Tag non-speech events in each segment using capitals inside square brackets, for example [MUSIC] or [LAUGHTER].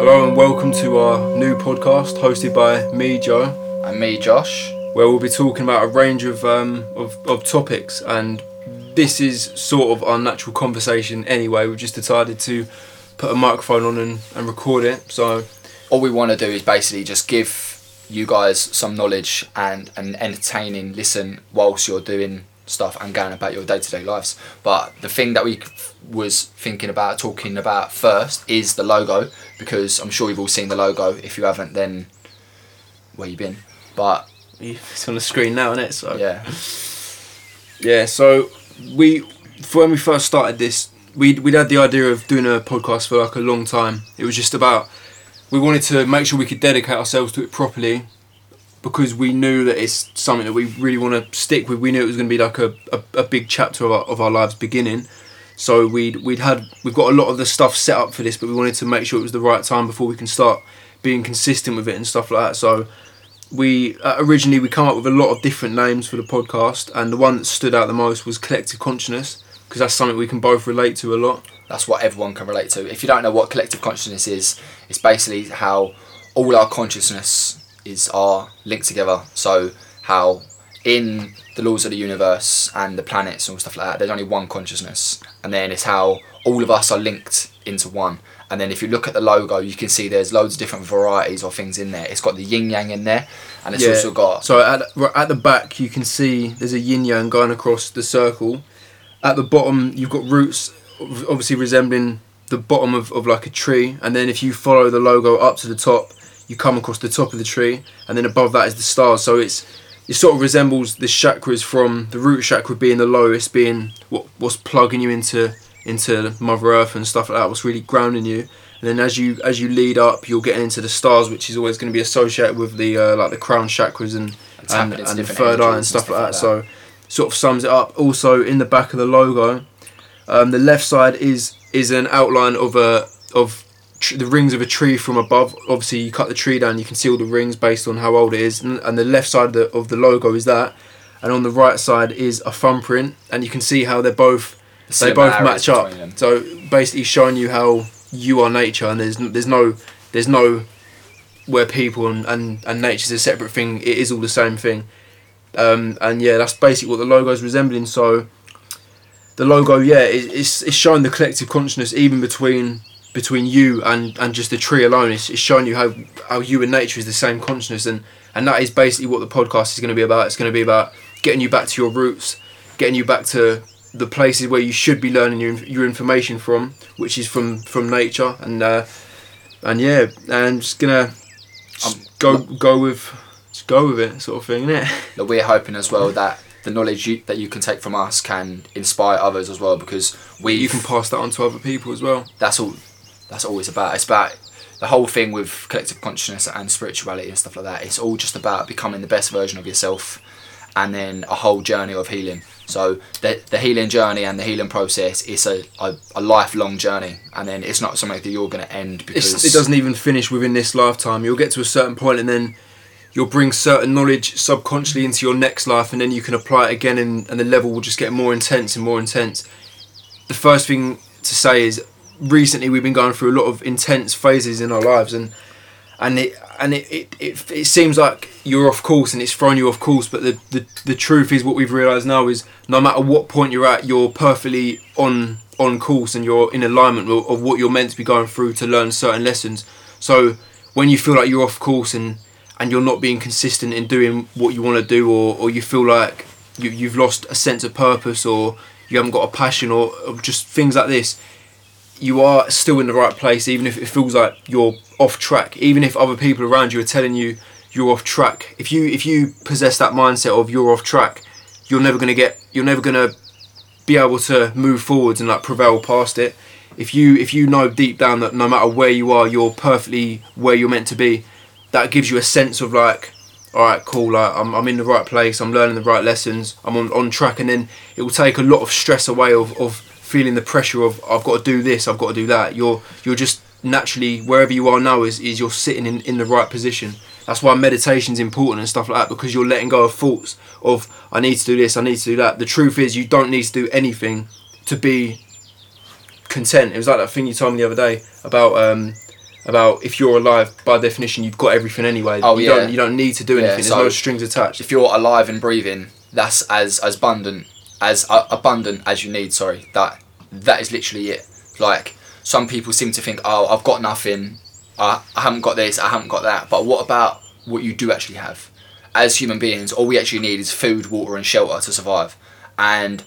Hello and welcome to our new podcast hosted by me, Joe, And me, Josh. where we'll be talking about a range of, um, of, of topics. And this is sort of our natural conversation anyway. We've just decided to put a microphone on and, and record it. So, All we want to do is basically just give you guys some knowledge and an entertaining listen whilst you're doing stuff and going about your day-to-day lives. But the thing that we was thinking about talking about first is the logo because I'm sure you've all seen the logo. If you haven't, then where you been? But [LAUGHS] it's on the screen now, isn't it? So, yeah, Yeah, so we for when we first started this, we'd, we'd had the idea of doing a podcast for like a long time. It was just about we wanted to make sure we could dedicate ourselves to it properly because we knew that it's something that we really want to stick with. We knew it was going to be like a, a, a big chapter of our, of our lives beginning. So we'd we'd had we've got a lot of the stuff set up for this, but we wanted to make sure it was the right time before we can start being consistent with it and stuff like that. So we uh, originally we come up with a lot of different names for the podcast, and the one that stood out the most was collective consciousness because that's something we can both relate to a lot. that's what everyone can relate to. If you don't know what collective consciousness is, it's basically how all our consciousness is are linked together. So how in the laws of the universe and the planets and stuff like that, there's only one consciousness, and then it's how all of us are linked into one. And then if you look at the logo, you can see there's loads of different varieties of things in there. It's got the yin yang in there, and it's also got So at right at the back you can see there's a yin yang going across the circle. At the bottom you've got roots, obviously resembling the bottom of, of like a tree, and then if you follow the logo up to the top, you come across the top of the tree, and then above that is the stars. So it's it sort of resembles the chakras from the root chakra being the lowest, being what what's plugging you into into Mother Earth and stuff like that. What's really grounding you. And then as you as you lead up, you're getting into the stars, which is always going to be associated with the uh, like the crown chakras and and, into and the third eye and energies stuff like that. So sort of sums it up. Also in the back of the logo, um, the left side is is an outline of a of tr- the rings of a tree from above. Obviously, you cut the tree down, you can see all the rings based on how old it is, and, and the left side of the, of the logo is that, and on the right side is a thumbprint, and you can see how they're both The they both match up. them. So basically, showing you how you are nature, and there's n- there's no there's no where people and, and, and nature's a separate thing. It is all the same thing. Um, and yeah, that's basically what the logo is resembling. So the logo, yeah, it, it's it's showing the collective consciousness even between between you and, and just the tree alone. It's, it's showing you how how you and nature is the same consciousness, and and that is basically what the podcast is going to be about. It's going to be about getting you back to your roots, getting you back to the places where you should be learning your your information from, which is from from nature, and uh, and yeah, and just gonna Um, go go with just go with it, sort of thing, innit? [LAUGHS] that we're hoping as well that the knowledge you, that you can take from us can inspire others as well because we You can pass that on to other people as well. that's all that's always about it's about the whole thing with collective consciousness and spirituality and stuff like that it's all just about becoming the best version of yourself and then a whole journey of healing so the, the healing journey and the healing process is a, a, a lifelong journey and then it's not something that you're going to end because It's, it doesn't even finish within this lifetime. You'll get to a certain point and then you'll bring certain knowledge subconsciously into your next life and then you can apply it again and, and the level will just get more intense and more intense. The first thing to say is recently we've been going through a lot of intense phases in our lives and and it and it, it, it, it seems like you're off course and it's thrown you off course but the, the, the truth is what we've realised now is no matter what point you're at you're perfectly on on course and you're in alignment of, of what you're meant to be going through to learn certain lessons. So when you feel like you're off course and and you're not being consistent in doing what you want to do or, or you feel like you, you've lost a sense of purpose or you haven't got a passion or, or just things like this you are still in the right place, even if it feels like you're off track. Even if other people around you are telling you you're off track. If you if you possess that mindset of you're off track, you're never gonna get. You're never gonna be able to move forwards and like prevail past it. If you if you know deep down that no matter where you are, you're perfectly where you're meant to be, that gives you a sense of like, all right, cool. Like I'm I'm in the right place. I'm learning the right lessons. I'm on on track, and then it will take a lot of stress away of of feeling the pressure of I've got to do this, I've got to do that. You're you're just naturally wherever you are now is, is you're sitting in, in the right position. That's why meditation's important and stuff like that because you're letting go of thoughts of I need to do this, I need to do that. The truth is you don't need to do anything to be content. It was like that thing you told me the other day about um, about if you're alive by definition you've got everything anyway. Oh, you yeah. don't you don't need to do Yeah, anything. There's so- no strings attached. if you're alive and breathing, that's as as abundant as uh, abundant as you need. Sorry, that that is literally it. Like some people seem to think, oh, I've got nothing. I, I haven't got this. I haven't got that. But what about what you do actually have? As human beings, all we actually need is food, water, and shelter to survive. And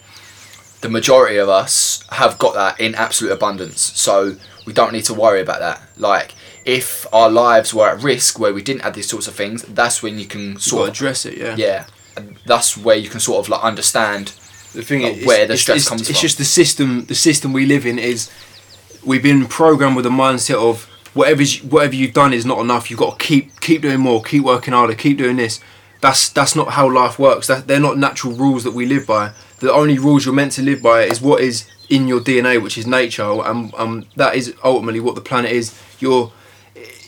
the majority of us have got that in absolute abundance. So we don't need to worry about that. Like if our lives were at risk where we didn't have these sorts of things, that's when you can sort to of address it, yeah. yeah, that's where you can sort of like understand. The thing Like, is, where the it's, stress it's, comes it's from. just the system. The system we live in is we've been programmed with a mindset of whatever whatever you've done is not enough. You've got to keep keep doing more, keep working harder, keep doing this. That's that's not how life works. That they're not natural rules that we live by. The only rules you're meant to live by is what is in your DNA, which is nature, and um, that is ultimately what the planet is. You're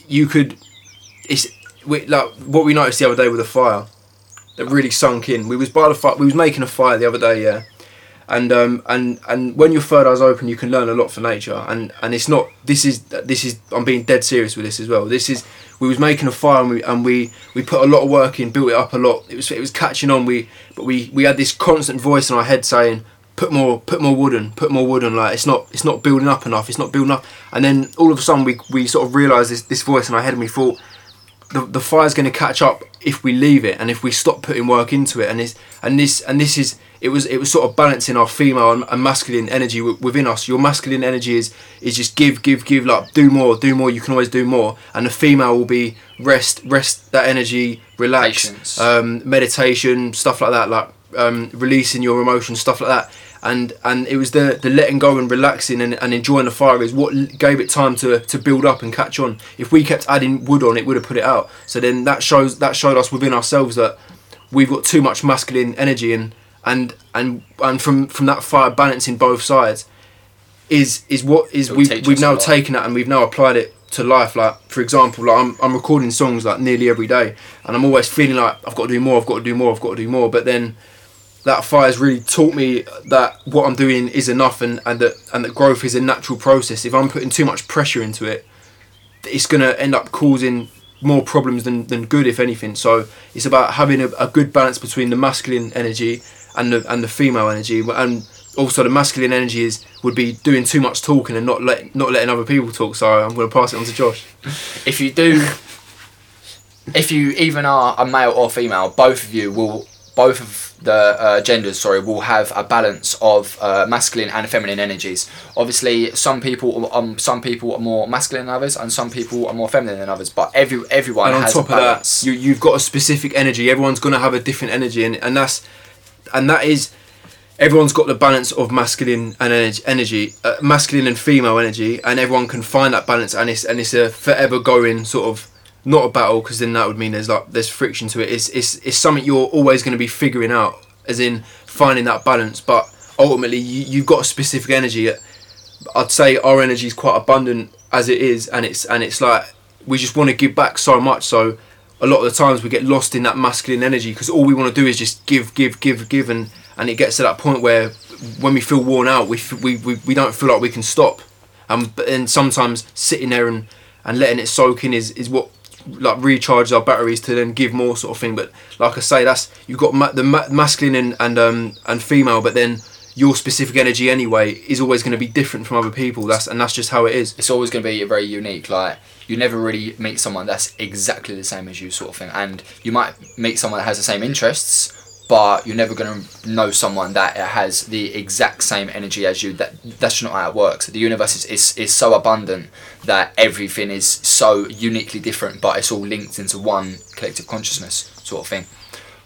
you could it's we, like what we noticed the other day with the fire that really sunk in. We was by the fire. We was making a fire the other day, yeah. And um and and when your third eye's open, you can learn a lot from nature. And and it's not. This is this is. I'm being dead serious with this as well. This is. We was making a fire and we and we we put a lot of work in, built it up a lot. It was it was catching on. We but we we had this constant voice in our head saying. Put more, put more wood on, put more wood on. Like it's not, it's not building up enough. It's not building up. And then all of a sudden, we, we sort of realised this, this voice in our head, and we thought, the, the fire's going to catch up if we leave it and if we stop putting work into it and this and this and this is it was it was sort of balancing our female and, and masculine energy w- within us. Your masculine energy is is just give give give like do more do more you can always do more. And the female will be rest rest that energy relax um, meditation stuff like that like um, releasing your emotions stuff like that and and it was the the letting go and relaxing and, and enjoying the fire is what gave it time to to build up and catch on. If we kept adding wood on it would have put it out. So then that shows that showed us within ourselves that we've got too much masculine energy and and and and from from that fire balancing both sides is is what is It'll we teach we've now taken that and we've now applied it to life. Like for example like I'm, I'm recording songs like nearly every day and I'm always feeling like I've got to do more I've got to do more I've got to do more. But then that fire's really taught me that what I'm doing is enough and, and that and that growth is a natural process. If I'm putting too much pressure into it it's gonna end up causing more problems than, than good if anything. So it's about having a, a good balance between the masculine energy and the and the female energy. And also the masculine energy is would be doing too much talking and not let not letting other people talk. So I'm going to pass it on to Josh. If you do, if you even are a male or female, both of you will, both of the uh, genders, sorry, will have a balance of uh, masculine and feminine energies. Obviously, some people, um, some people are more masculine than others, and some people are more feminine than others. But every everyone and on has top a of balance. that you, you've got a specific energy everyone's going to have a different energy and, and that's and that is everyone's got the balance of masculine and energy, energy uh, masculine and female energy and everyone can find that balance and it's and it's a forever going sort of not a battle because then that would mean there's like there's friction to it it's it's, it's something you're always going to be figuring out as in finding that balance but ultimately you, you've got a specific energy I'd say our energy is quite abundant as it is, and it's and it's like we just want to give back so much. So a lot of the times we get lost in that masculine energy because all we want to do is just give, give, give, give, and and it gets to that point where when we feel worn out, we we, we, we don't feel like we can stop. Um, and sometimes sitting there and, and letting it soak in is, is what like recharges our batteries to then give more sort of thing. But like I say, that's you've got ma- the ma- masculine and and um and female, but then your specific energy anyway is always going to be different from other people. That's and that's just how it is. it's always going to be very unique. Like you never really meet someone that's exactly the same as you, sort of thing. And you might meet someone that has the same interests, but you're never going to know someone that has the exact same energy as you. That that's not how it works. The universe is, is, is so abundant that everything is so uniquely different, but it's all linked into one collective consciousness, sort of thing.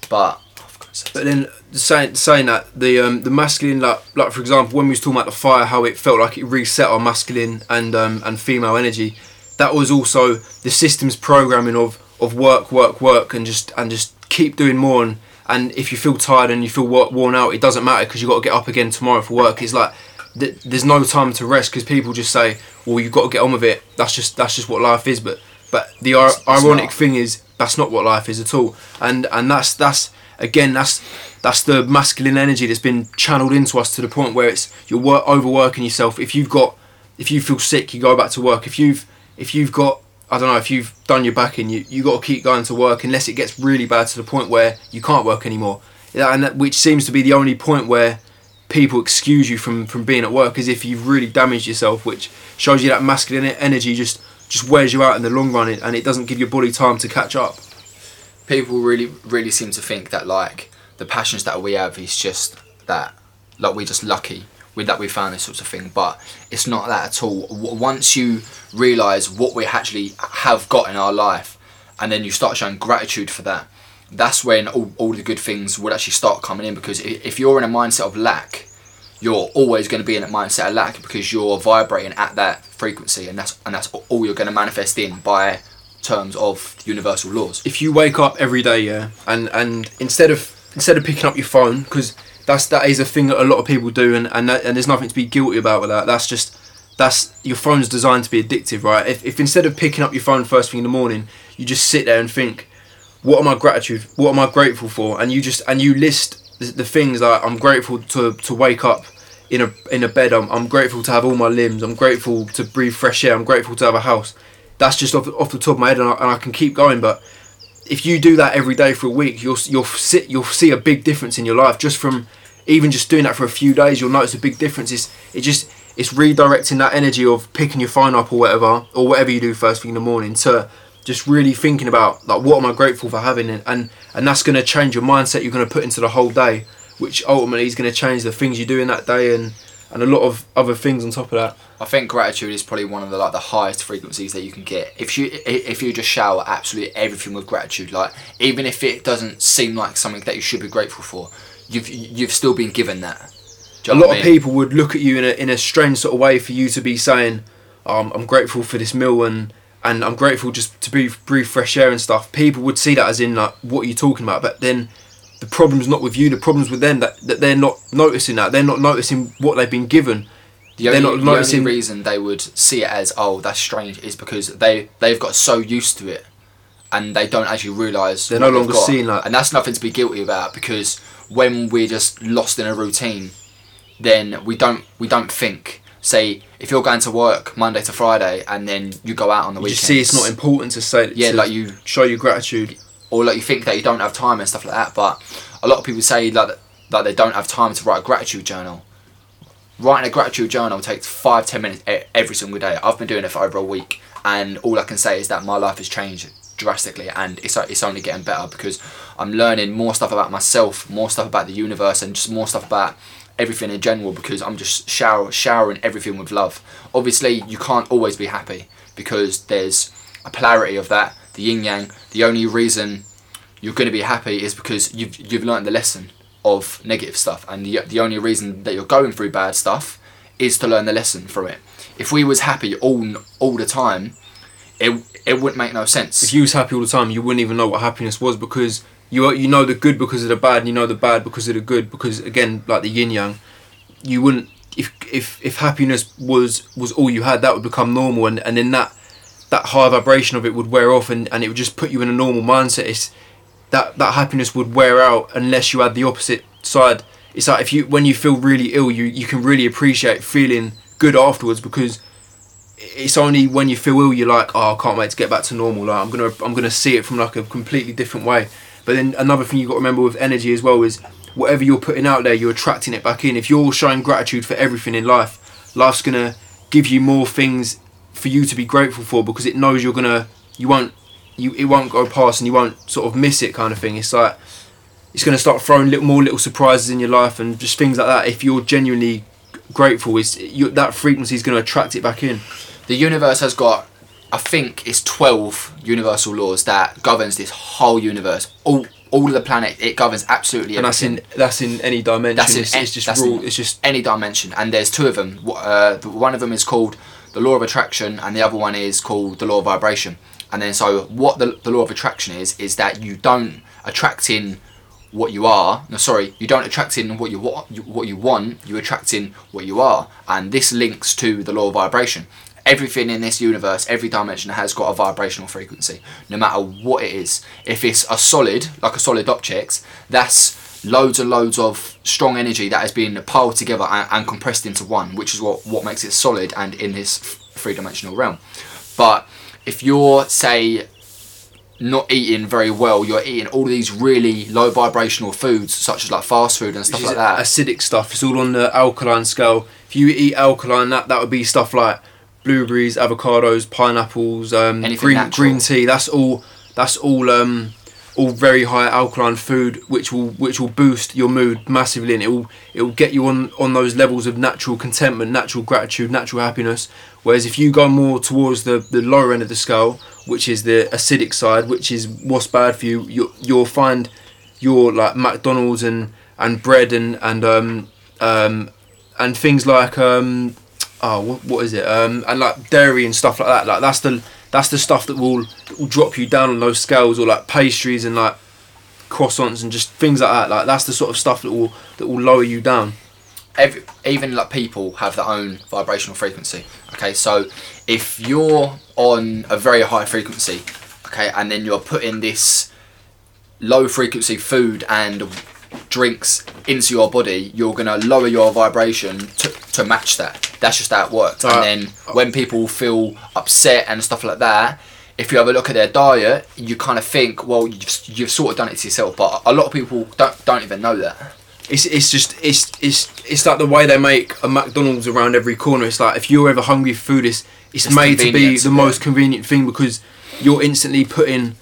But got But then saying saying that the um, the masculine like like for example when we was talking about the fire how it felt like it reset our masculine and um, and female energy that was also the system's programming of of work work work and just and just keep doing more and and if you feel tired and you feel worn out it doesn't matter because you've got to get up again tomorrow for work. It's like th- there's no time to rest because people just say well you've got to get on with it. That's just that's just what life is. But but the ir- It's- ironic not. thing is that's not what life is at all. And and that's that's again that's that's the masculine energy that's been channeled into us to the point where it's you're work, overworking yourself. If you've got if you feel sick you go back to work. If you've if you've got I don't know if you've done your back in, you you got to keep going to work unless it gets really bad to the point where you can't work anymore. And that, which seems to be the only point where people excuse you from from being at work, is if you've really damaged yourself, which shows you that masculine energy just just wears you out in the long run, and it doesn't give your body time to catch up. People really really seem to think that like the passions that we have is just that like we're just lucky with that we found this sort of thing but it's not that at all once you realize what we actually have got in our life and then you start showing gratitude for that that's when all, all the good things would actually start coming in because if you're in a mindset of lack you're always going to be in that mindset of lack because you're vibrating at that frequency and that's and that's all you're going to manifest in by terms of universal laws if you wake up every day, yeah, and and instead of instead of picking up your phone, because that's that is a thing that a lot of people do, and and, that, and there's nothing to be guilty about with that. That's just that's your phone's designed to be addictive, right? If if instead of picking up your phone first thing in the morning, you just sit there and think, what am I gratitude? What am I grateful for? And you just and you list the, the things like I'm grateful to to wake up in a in a bed. I'm I'm grateful to have all my limbs. I'm grateful to breathe fresh air. I'm grateful to have a house. That's just off, off the top of my head, and I, and I can keep going. But if you do that every day for a week, you'll you'll sit you'll see a big difference in your life just from even just doing that for a few days. You'll notice a big difference. It's it just it's redirecting that energy of picking your phone up or whatever or whatever you do first thing in the morning to just really thinking about like what am I grateful for having and and, and that's going to change your mindset you're going to put into the whole day, which ultimately is going to change the things you do in that day and and a lot of other things on top of that. I think gratitude is probably one of the like the highest frequencies that you can get. If you if you just shower absolutely everything with gratitude, like even if it doesn't seem like something that you should be grateful for, you've you've still been given that. A lot of I mean? people would look at you in a, in a strange sort of way for you to be saying, um, "I'm grateful for this meal and and I'm grateful just to breathe, breathe fresh air and stuff." People would see that as in like, "What are you talking about?" But then the problem's not with you. The problem's with them that, that they're not noticing that. They're not noticing what they've been given. The they're only, not the only noticing- reason they would see it as oh that's strange is because they they've got so used to it, and they don't actually realise They're no longer got. seeing that. and that's nothing to be guilty about because when we're just lost in a routine, then we don't we don't think. Say if you're going to work Monday to Friday and then you go out on the weekend. You see it's not important to say. Yeah, to like you show your gratitude. or like you think that you don't have time and stuff like that. But a lot of people say like that, that they don't have time to write a gratitude journal. Writing a gratitude journal takes five ten minutes every single day. I've been doing it for over a week, and all I can say is that my life has changed drastically, and it's it's only getting better because I'm learning more stuff about myself, more stuff about the universe, and just more stuff about everything in general because I'm just shower showering everything with love. Obviously, you can't always be happy because there's a polarity of that, the yin yang. The only reason you're going to be happy is because you've you've learned the lesson of negative stuff, and the the only reason that you're going through bad stuff is to learn the lesson from it. If we was happy all all the time, it it wouldn't make no sense. If you was happy all the time, you wouldn't even know what happiness was because you you know the good because of the bad, and you know the bad because of the good. Because again, like the yin yang, you wouldn't if if if happiness was was all you had, that would become normal, and and then that that high vibration of it would wear off, and and it would just put you in a normal mindset. It's that that happiness would wear out unless you had the opposite side. It's like if you when you feel really ill, you you can really appreciate feeling good afterwards because it's only when you feel ill you're like, oh, I can't wait to get back to normal. Like I'm gonna I'm gonna see it from like a completely different way. But then another thing you've got to remember with energy as well is whatever you're putting out there, you're attracting it back in. If you're showing gratitude for everything in life, life's gonna give you more things for you to be grateful for because it knows you're gonna you won't you it won't go past and you won't sort of miss it kind of thing. It's like it's gonna start throwing little more little surprises in your life and just things like that. If you're genuinely grateful, is that frequency is gonna attract it back in. the universe has got I think it's 12 universal laws that governs this whole universe. All all of the planet it governs absolutely and that's in that's in any dimension. That's in it's, it's just rule. It's just any dimension and there's two of them uh, one of them is called the law of attraction and the other one is called the law of vibration and then so what the, the law of attraction is is that you don't attract in what you are no sorry you don't attract in what you want what you want you attract in what you are and this links to the law of vibration everything in this universe every dimension has got a vibrational frequency no matter what it is if it's a solid like a solid object that's loads and loads of strong energy that has been piled together and, and compressed into one which is what what makes it solid and in this three-dimensional realm But if you're say not eating very well, you're eating all these really low vibrational foods such as like fast food and stuff like that. acidic stuff. It's all on the alkaline scale. If you eat alkaline, that that would be stuff like blueberries, avocados, pineapples, um, green natural. green tea. That's all. That's all. Um, all very high alkaline food, which will which will boost your mood massively, and it will it will get you on on those levels of natural contentment, natural gratitude, natural happiness. Whereas if you go more towards the the lower end of the scale, which is the acidic side, which is what's bad for you, you you'll find your like McDonald's and and bread and and um um and things like um oh what, what is it? Um and like dairy and stuff like that. Like that's the that's the stuff that will will drop you down on those scales or like pastries and like croissants and just things like that. Like that's the sort of stuff that will that will lower you down. Every, even like people have their own vibrational frequency. Okay, so if you're on a very high frequency, okay, and then you're putting this low frequency food and drinks into your body, you're gonna lower your vibration to, to match that. That's just how it works. Uh, and then when people feel upset and stuff like that, if you have a look at their diet, you kind of think, well, you've, you've sort of done it to yourself. But a lot of people don't don't even know that. it's it's just it's it's it's like the way they make a McDonald's around every corner. It's like if you're ever hungry for food, it's it's, It's made to be the yeah. most convenient thing because you're instantly putting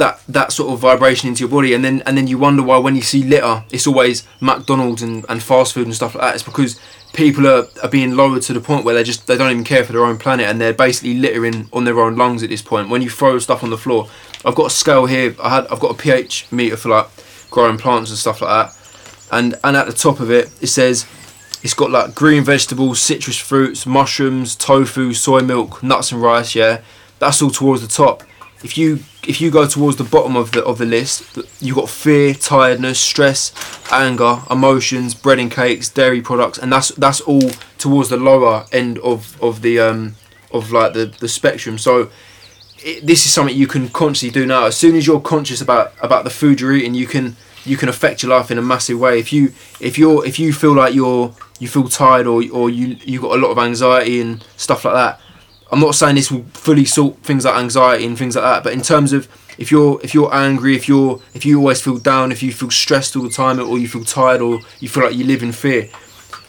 that that sort of vibration into your body, and then and then you wonder why when you see litter, it's always McDonald's and, and fast food and stuff like that. It's because people are, are being lowered to the point where they just they don't even care for their own planet and they're basically littering on their own lungs at this point. When you throw stuff on the floor, I've got a scale here. I had I've got a pH meter for like growing plants and stuff like that and and at the top of it it says it's got like green vegetables, citrus fruits, mushrooms, tofu, soy milk, nuts and rice. Yeah, that's all towards the top. If you if you go towards the bottom of the of the list, you've got fear, tiredness, stress, anger, emotions, bread and cakes, dairy products, and that's that's all towards the lower end of of the um of like the the spectrum. So it, this is something you can consciously do now. As soon as you're conscious about about the food you're eating, you can you can affect your life in a massive way. If you if you're if you feel like you're you feel tired or or you you got a lot of anxiety and stuff like that. I'm not saying this will fully sort things like anxiety and things like that, but in terms of if you're if you're angry, if you're if you always feel down, if you feel stressed all the time, or you feel tired, or you feel like you live in fear,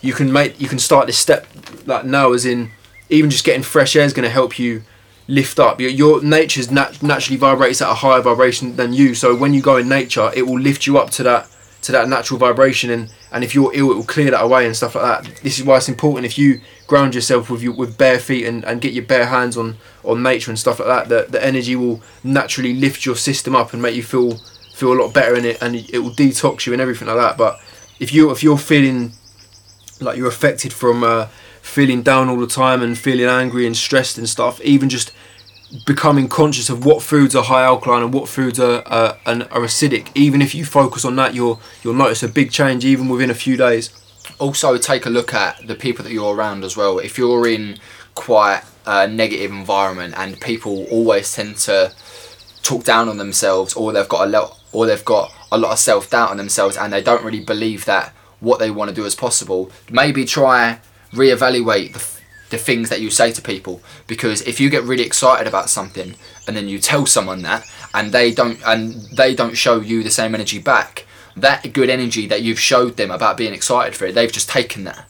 you can make you can start this step like now, as in even just getting fresh air is going to help you lift up. Your, your nature's nat- naturally vibrates at a higher vibration than you, so when you go in nature, it will lift you up to that to that natural vibration, and and if you're ill, it will clear that away and stuff like that. This is why it's important if you ground yourself with you with bare feet and, and get your bare hands on on nature and stuff like that. The the energy will naturally lift your system up and make you feel feel a lot better in it, and it will detox you and everything like that. But if you if you're feeling like you're affected from uh, feeling down all the time and feeling angry and stressed and stuff, even just becoming conscious of what foods are high alkaline and what foods are uh, and are acidic. Even if you focus on that, you'll you'll notice a big change even within a few days. Also take a look at the people that you're around as well. If you're in quite a negative environment and people always tend to talk down on themselves, or they've got a lot, or they've got a lot of self doubt on themselves, and they don't really believe that what they want to do is possible, maybe try reevaluate the, the things that you say to people because if you get really excited about something and then you tell someone that and they don't and they don't show you the same energy back that good energy that you've showed them about being excited for it they've just taken that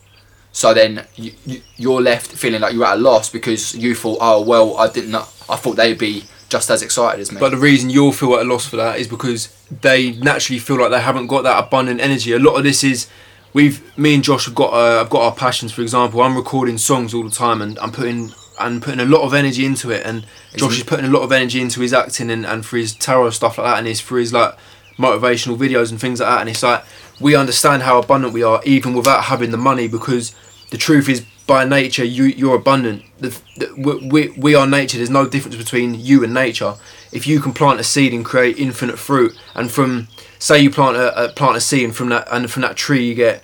so then you, you, you're left feeling like you're at a loss because you thought oh well i didn't know i thought they'd be just as excited as me But the reason you'll feel at a loss for that is because they naturally feel like they haven't got that abundant energy. A lot of this is we've me and Josh have got uh, have got our passions. For example, I'm recording songs all the time and I'm putting and putting a lot of energy into it. And Josh he- is putting a lot of energy into his acting and, and for his tarot stuff like that, and his for his like motivational videos and things like that. And it's like we understand how abundant we are even without having the money because the truth is by nature you you're abundant. The, the, we, we, are nature. There's no difference between you and nature. If you can plant a seed and create infinite fruit and from say you plant a, a plant a seed and from that and from that tree you get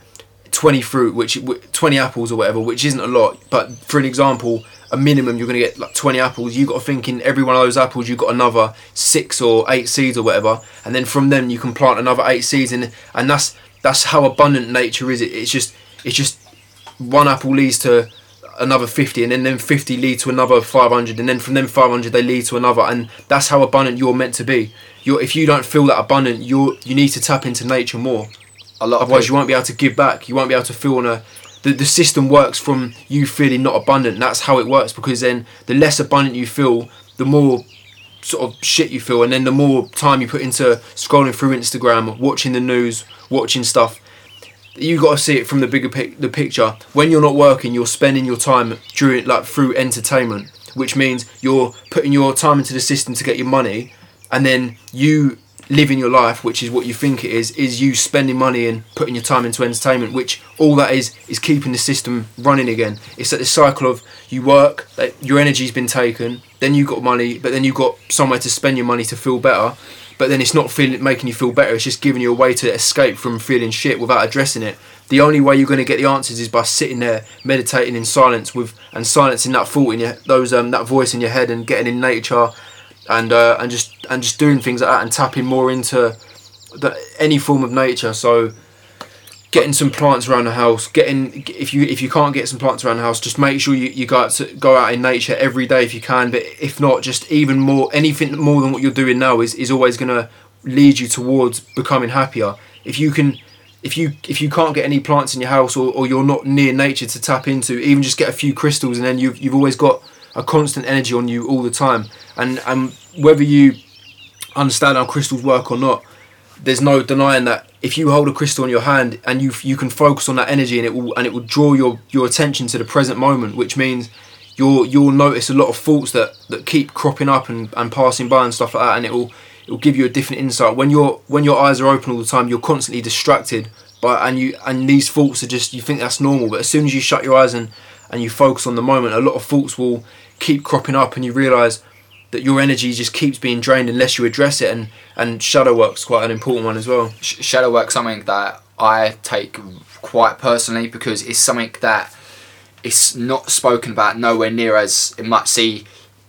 20 fruit which 20 apples or whatever which isn't a lot. But for an example a minimum you're going to get like 20 apples. You got to think in every one of those apples you've got another six or eight seeds or whatever and then from them you can plant another eight seeds and and that's that's how abundant nature is. It, it's just it's just one apple leads to another 50 and then then 50 lead to another 500 and then from them 500 they lead to another and that's how abundant you're meant to be. You're if you don't feel that abundant you're you need to tap into nature more. A lot. otherwise of you won't be able to give back. You won't be able to feel on a the, the system works from you feeling not abundant that's how it works because then the less abundant you feel the more sort of shit you feel and then the more time you put into scrolling through instagram watching the news watching stuff you got to see it from the bigger pic- the picture. When you're not working, you're spending your time during like through entertainment, which means you're putting your time into the system to get your money, and then you living your life, which is what you think it is, is you spending money and putting your time into entertainment, which all that is is keeping the system running again. It's like this cycle of you work, like your energy's been taken, then you got money, but then you got somewhere to spend your money to feel better but then it's not feeling making you feel better. It's just giving you a way to escape from feeling shit without addressing it. The only way you're going to get the answers is by sitting there meditating in silence with and silencing that thought in your those um that voice in your head and getting in nature, and uh, and just and just doing things like that and tapping more into the, any form of nature. So getting some plants around the house getting if you if you can't get some plants around the house just make sure you, you go out to go out in nature every day if you can but if not just even more anything more than what you're doing now is, is always to lead you towards becoming happier if you can if you if you can't get any plants in your house or, or you're not near nature to tap into even just get a few crystals and then you've, you've always got a constant energy on you all the time. And and whether you understand how crystals work or not there's no denying that if you hold a crystal in your hand and you you can focus on that energy and it will and it will draw your your attention to the present moment which means you'll you'll notice a lot of thoughts that that keep cropping up and, and passing by and stuff like that. And it will it will give you a different insight. When your when your eyes are open all the time you're constantly distracted by and you and these thoughts are just you think that's normal. But as soon as you shut your eyes and and you focus on the moment a lot of thoughts will keep cropping up and you realize that your energy just keeps being drained unless you address it. And and shadow work's quite an important one as well. Sh- shadow work something that I take quite personally because it's something that it's not spoken about nowhere near as it might see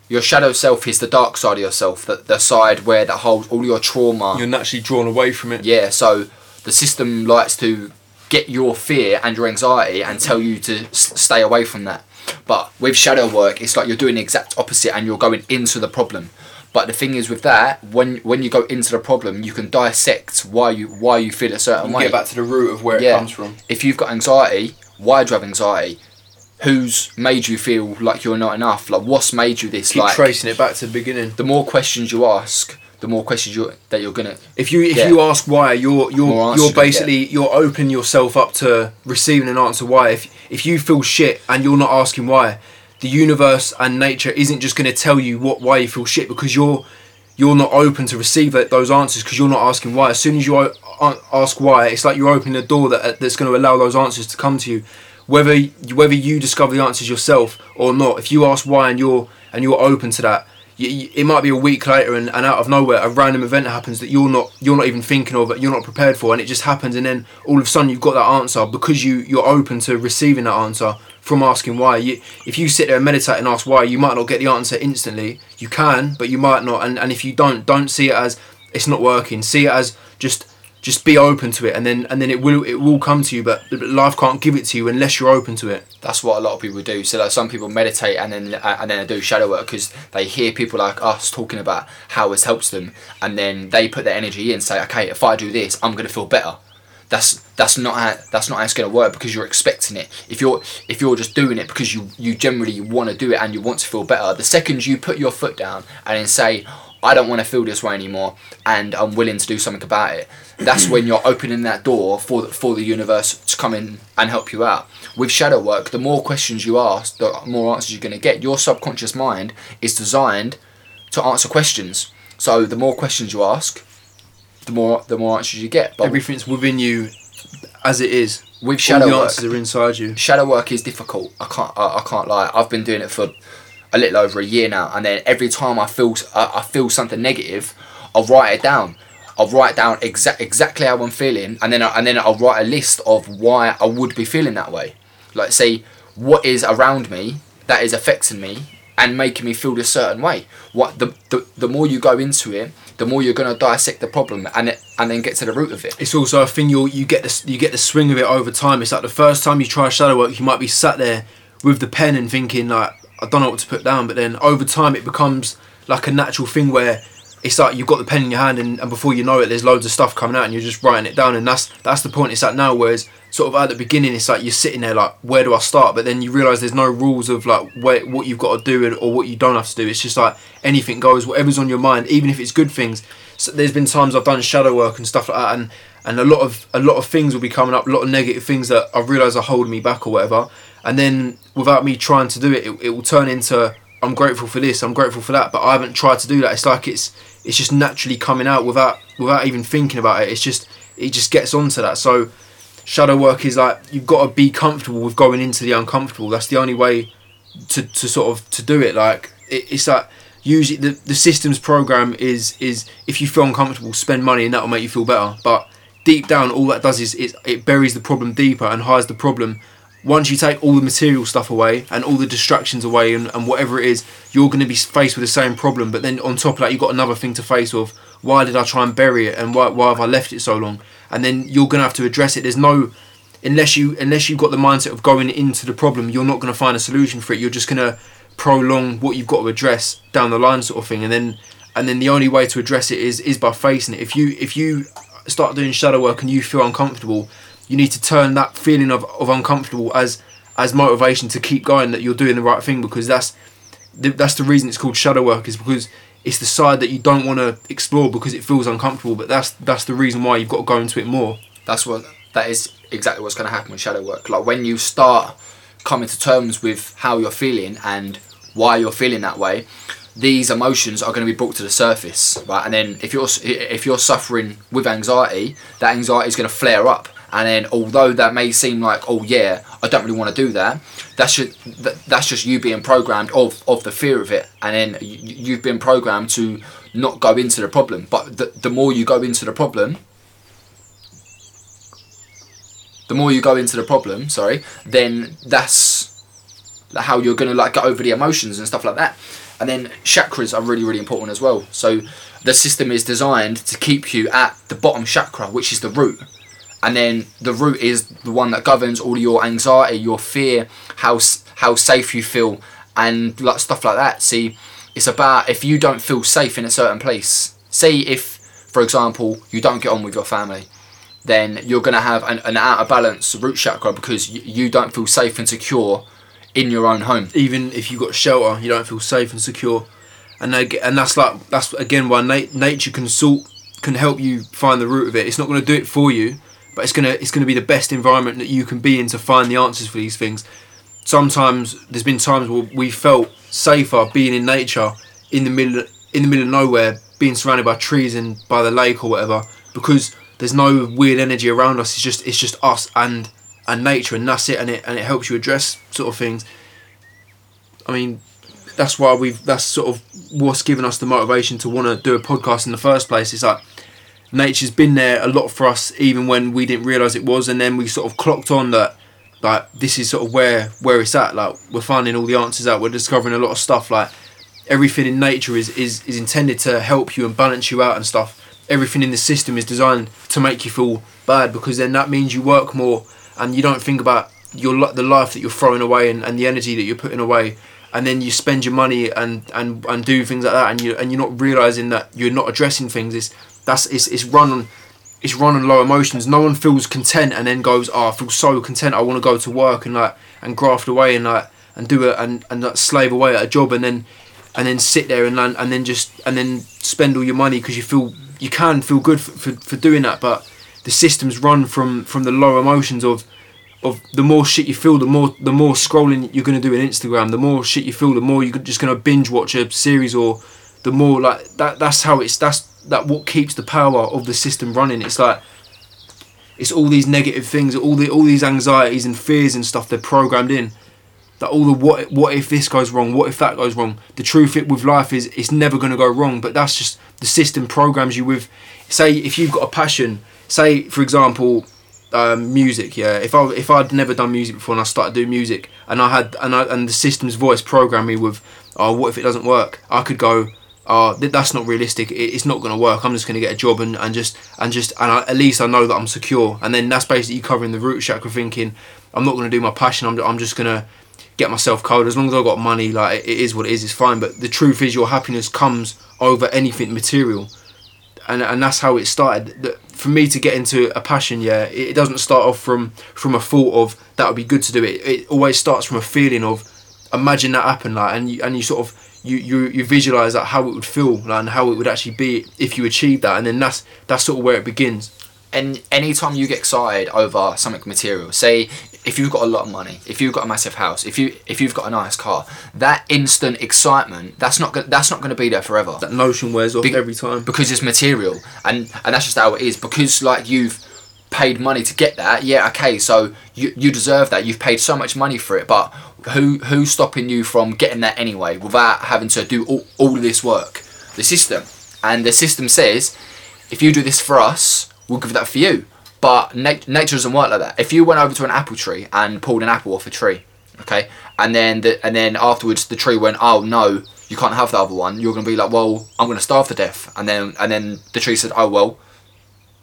your shadow self is the dark side of yourself the, the side where that holds all your trauma. You're naturally drawn away from it. Yeah so the system likes to get your fear and your anxiety and tell you to s- stay away from that but with shadow work it's like you're doing the exact opposite and you're going into the problem. But the thing is with that when when you go into the problem you can dissect why you why you feel a certain and way. get back to the root of where Yeah. it comes from. If you've got anxiety why do you have anxiety? Who's made you feel like you're not enough? Like what's made you this keep like tracing it back to the beginning. the more questions you ask the more questions you that you're gonna if you if Yeah. you ask why you're you're you're basically you're opening yourself up to receiving an answer why. If if you feel shit and you're not asking why the universe and nature isn't just going to tell you what why you feel shit because you're you're not open to receive that, those answers because you're not asking why. As soon as you ask why it's like you're opening a door that uh, that's going to allow those answers to come to you. Whether whether you discover the answers yourself or not if you ask why and you're and you're open to that you, you- it might be a week later and, and out of nowhere a random event happens that you're not you're not even thinking of that you're not prepared for and it just happens and then all of a sudden you've got that answer because you you're open to receiving that answer from asking why. You, if you sit there and meditate and ask why you might not get the answer instantly. You can but you might not and, and if you don't don't see it as it's not working. See it as just just be open to it and then and then it will it will come to you but, life can't give it to you unless you're open to it that's what a lot of people do. So like some people meditate and then uh, and then they do shadow work because they hear people like us talking about how it helps them, and then they put their energy in. Say, okay, if I do this, I'm gonna feel better. That's that's not how that's not how it's gonna work because you're expecting it. If you're if you're just doing it because you you generally want to do it and you want to feel better, the second you put your foot down and then say. I don't want to feel this way anymore, and I'm willing to do something about it. That's when you're opening that door for the, for the universe to come in and help you out. With shadow work, the more questions you ask, the more answers you're going to get. Your subconscious mind is designed to answer questions. So the more questions you ask, the more the more answers you get. But everything's within you as it is with all shadow the work, answers are inside you shadow work is difficult. I can't I, I can't lie. I've been doing it for a little over a year now, and then every time I feel I, feel something negative, I'll write it down. I'll write down exact exactly how I'm feeling, and then I, and then I'll write a list of why I would be feeling that way. Like say what is around me that is affecting me and making me feel this certain way. What the the, the more you go into it, the more you're gonna dissect the problem and it, and then get to the root of it. it's also a thing you you get the you get the swing of it over time. It's like the first time you try shadow work, you might be sat there with the pen and thinking like I don't know what to put down. But then over time it becomes like a natural thing where it's like you've got the pen in your hand and, and before you know it there's loads of stuff coming out and you're just writing it down and that's that's the point it's at now whereas sort of at the beginning it's like you're sitting there like where do I start? But then you realise there's no rules of like where, what you've got to do or what you don't have to do. It's just like anything goes whatever's on your mind even if it's good things. So there's been times I've done shadow work and stuff like that and and a lot of a lot of things will be coming up a lot of negative things that I realise are holding me back or whatever and then without me trying to do it, it, it will turn into I'm grateful for this, I'm grateful for that, but I haven't tried to do that. It's like it's it's just naturally coming out without without even thinking about it. It's just it just gets onto that. So shadow work is like you've got to be comfortable with going into the uncomfortable. That's the only way to, to sort of to do it. Like it, it's like usually the, the systems program is is if you feel uncomfortable, spend money and that will make you feel better. But deep down, all that does is it, it buries the problem deeper and hides the problem once you take all the material stuff away and all the distractions away and, and whatever it is, you're going to be faced with the same problem. But then on top of that, you've got another thing to face with. Why did I try and bury it and why, why have I left it so long? And then you're going to have to address it. There's no, unless you unless you've got the mindset of going into the problem, you're not going to find a solution for it. You're just going to prolong what you've got to address down the line, sort of thing. And then and then the only way to address it is is by facing it. If you if you start doing shadow work and you feel uncomfortable, you need to turn that feeling of, of uncomfortable as as motivation to keep going that you're doing the right thing because that's the, that's the reason it's called shadow work is because it's the side that you don't want to explore because it feels uncomfortable but that's that's the reason why you've got to go into it more. That's what that is exactly what's going to happen with shadow work. Like when you start coming to terms with how you're feeling and why you're feeling that way these emotions are going to be brought to the surface right? And then if you're if you're suffering with anxiety that anxiety is going to flare up and then although that may seem like oh yeah I don't really want to do that that's just that's just you being programmed of of the fear of it. And then you've been programmed to not go into the problem. But the, the more you go into the problem the more you go into the problem sorry then that's how you're going to like get over the emotions and stuff like that. And then chakras are really really important as well. So the system is designed to keep you at the bottom chakra which is the root and then the root is the one that governs all your anxiety, your fear, how how safe you feel, and like stuff like that. See, it's about if you don't feel safe in a certain place. Say if, for example, you don't get on with your family, then you're gonna have an, an out of balance root chakra because you, you don't feel safe and secure in your own home. Even if you've got shelter, you don't feel safe and secure, and they, and that's like that's again why nat- nature can sort can help you find the root of it. It's not going to do it for you, but it's gonna it's gonna be the best environment that you can be in to find the answers for these things. Sometimes there's been times where we felt safer being in nature, in the middle in the middle of nowhere, being surrounded by trees and by the lake or whatever, because there's no weird energy around us. It's just it's just us and and nature, and that's it. And it and it helps you address sort of things. I mean, that's why we've that's sort of what's given us the motivation to want to do a podcast in the first place. It's like nature's been there a lot for us even when we didn't realize it was and then we sort of clocked on that like this is sort of where where it's at. Like we're finding all the answers out. We're discovering a lot of stuff like everything in nature is is, is intended to help you and balance you out and stuff. Everything in the system is designed to make you feel bad because then that means you work more and you don't think about your the life that you're throwing away and, and the energy that you're putting away. And then you spend your money and, and, and do things like that and you and you're not realizing that you're not addressing things. It's that's it's, it's run on it's run on low emotions. No one feels content and then goes, "Oh, I feel so content. I want to go to work and like and graft away and like and do it and and like, slave away at a job and then and then sit there and and, then just and then spend all your money because you feel you can feel good for, for, for doing that. But the system's run from from the low emotions of of the more shit you feel, the more the more scrolling you're gonna do in Instagram. The more shit you feel, the more you're just gonna binge watch a series or the more like that. That's how it's that's that what keeps the power of the system running. It's like it's all these negative things, all the all these anxieties and fears and stuff they're programmed in. That all the what what if this goes wrong, what if that goes wrong. The truth it with life is it's never going to go wrong, but that's just the system programs you with. Say if you've got a passion, say for example, um, music. Yeah, if I if I'd never done music before and I started doing music and I had and I, and the system's voice programmed me with, oh, what if it doesn't work? I could go, oh, that's not realistic. It's not going to work. I'm just going to get a job and, and just and just and I, at least I know that I'm secure. And then that's basically covering the root chakra, thinking I'm not going to do my passion. I'm I'm just going to get myself covered. As long as I've got money, like it is what it is, it's fine. But the truth is, your happiness comes over anything material, and and that's how it started. For me to get into a passion, yeah, it, it doesn't start off from from a thought of that would be good to do it. It always starts from a feeling of imagine that happen, like, and you and you sort of you, you, you visualize like how it would feel like, and how it would actually be if you achieved that and then that's that's sort of where it begins and anytime you get excited over something material, say if you've got a lot of money, if you've got a massive house, if you if you've got a nice car, that instant excitement that's not go- that's not going to be there forever. that notion wears off Be- every time because it's material, and and that's just how it is. Because like you've paid money to get that, yeah, okay, so you you deserve that. You've paid so much money for it, but who who's stopping you from getting that anyway without having to do all, all of this work? The system, and the system says, if you do this for us, we'll give that for you. But nat- nature doesn't work like that. If you went over to an apple tree and pulled an apple off a tree, okay, and then the, and then afterwards the tree went, oh no, you can't have the other one. You're gonna be like, well, I'm gonna starve to death. And then and then the tree said, oh well,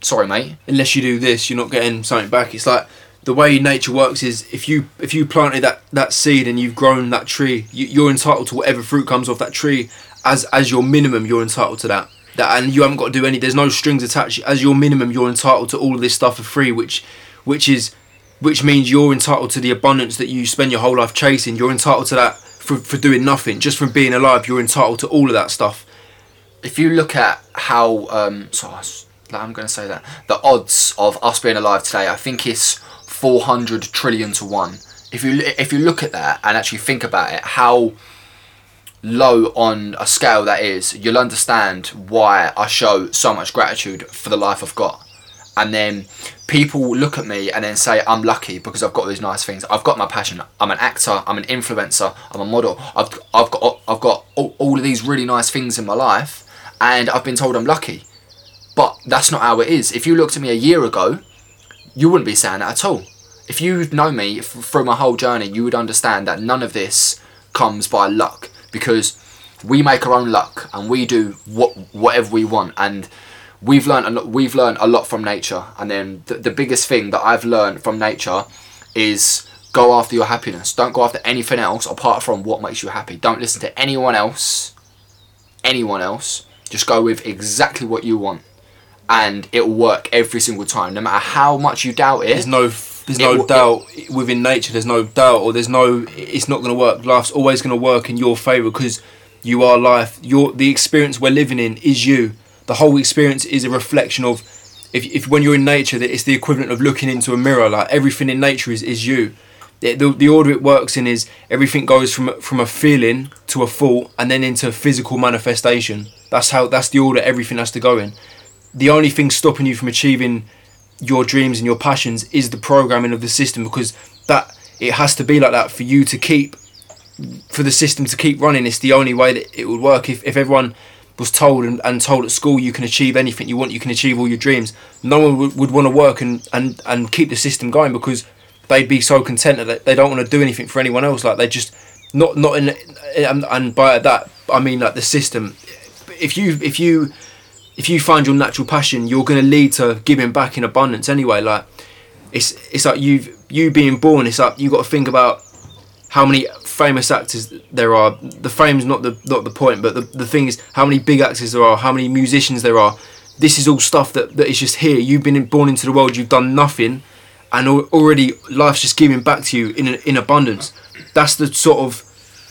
sorry mate. unless you do this you're not getting something back. It's like the way nature works is if you if you planted that that seed and you've grown that tree you, you're entitled to whatever fruit comes off that tree as as your minimum you're entitled to that. That and you haven't got to do any there's no strings attached. As your minimum you're entitled to all of this stuff for free which which is which means you're entitled to the abundance that you spend your whole life chasing. You're entitled to that for, for doing nothing. Just from being alive you're entitled to all of that stuff. If you look at how um, I'm gonna say that the odds of us being alive today, I think it's 400 trillion to one. If you if you look at that and actually think about it, how low on a scale that is, you'll understand why I show so much gratitude for the life I've got. And then people look at me and then say I'm lucky because I've got these nice things. I've got my passion. I'm an actor. I'm an influencer. I'm a model. I've I've got I've got all, all of these really nice things in my life, and I've been told I'm lucky. But that's not how it is. If you looked at me a year ago, you wouldn't be saying that at all. If you've known me through my whole journey, you would understand that none of this comes by luck because we make our own luck and we do what whatever we want. And we've learned a lot we've learned a lot from nature. And then the, the biggest thing that I've learned from nature is go after your happiness. Don't go after anything else apart from what makes you happy. Don't listen to anyone else anyone else. Just go with exactly what you want and it'll work every single time. No matter how much you doubt it there's no there's no doubt within nature there's no doubt or there's no it's not going to work. Life's always going to work in your favor because you are life. Your the experience we're living in is you. The whole experience is a reflection of if, if when you're in nature that it's the equivalent of looking into a mirror. Like everything in nature is, is you. The, the, the order it works in is everything goes from from a feeling to a thought and then into physical manifestation. That's how that's the order everything has to go in the only thing stopping you from achieving your dreams and your passions is the programming of the system because that it has to be like that for you to keep for the system to keep running. It's the only way that it would work. If, if everyone was told and, and told at school you can achieve anything you want you can achieve all your dreams no one would, would want to work and, and and keep the system going because they'd be so content that they don't want to do anything for anyone else. Like they just not not in and, and by that i mean like the system. If you if you if you find your natural passion, you're going to lead to giving back in abundance anyway. Like it's it's like you've you being born. It's like you got to think about how many famous actors there are. The fame's not the not the point, but the the thing is how many big actors there are, how many musicians there are. This is all stuff that, that is just here. You've been born into the world. You've done nothing, and already life's just giving back to you in in abundance. That's the sort of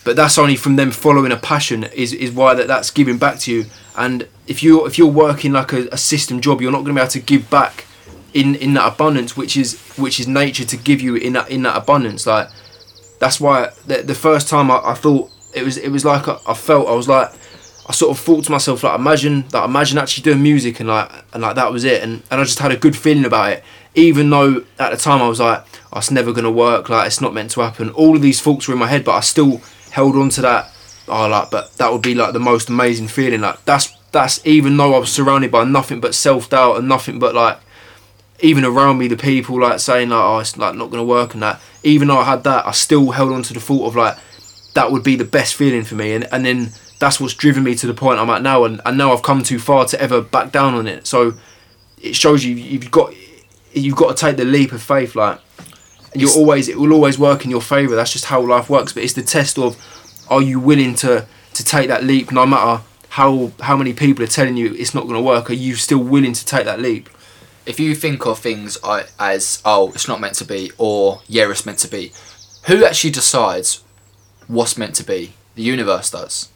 but that's only from them following a passion is, is why that that's giving back to you. And if you if you're working like a, a system job you're not going to be able to give back in in that abundance which is which is nature to give you in that in that abundance. Like that's why the, the first time I, I thought it was it was like I, I felt I was like I sort of thought to myself like imagine that imagine actually doing music and like and like that was it. And, and I just had a good feeling about it. Even though at the time I was like oh, it's never gonna work. Like it's not meant to happen. All of these thoughts were in my head but I still held on to that oh like but that would be like the most amazing feeling like that's that's even though I was surrounded by nothing but self doubt and nothing but like even around me the people like saying like oh it's like not gonna work and that even though I had that I still held on to the thought of like that would be the best feeling for me. And, and then that's what's driven me to the point I'm at now. And, and now I've come too far to ever back down on it. So it shows you you've got you've got to take the leap of faith like you're always it will always work in your favor. That's just how life works. But it's the test of are you willing to to take that leap no matter how how many people are telling you it's not going to work. Are you still willing to take that leap? if you think of things as oh it's not meant to be or yeah it's meant to be who actually decides what's meant to be the universe does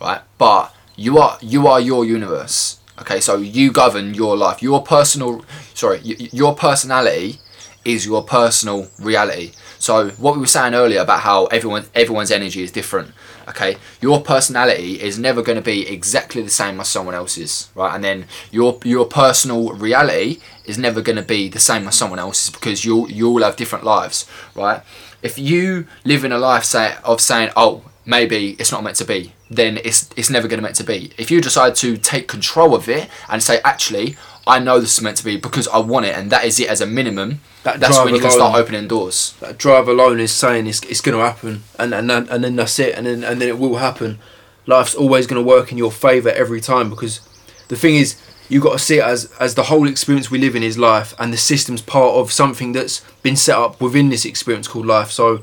right but you are you are your universe okay so you govern your life your personal sorry your personality is your personal reality. So what we were saying earlier about how everyone everyone's energy is different okay? Your personality is never going to be exactly the same as someone else's right? And then your your personal reality is never going to be the same as someone else's because you you all have different lives right? If you live in a life say, of saying oh maybe it's not meant to be then it's it's never going to meant to be. If you decide to take control of it and say actually I know this is meant to be because I want it and that is it as a minimum That that's when you can alone. start opening doors That drive alone is saying it's, it's going to happen, and and then, and then that's it, and then and then it will happen. Life's always going to work in your favor every time because the thing is, you got to see it as as the whole experience we live in is life, and the system's part of something that's been set up within this experience called life. So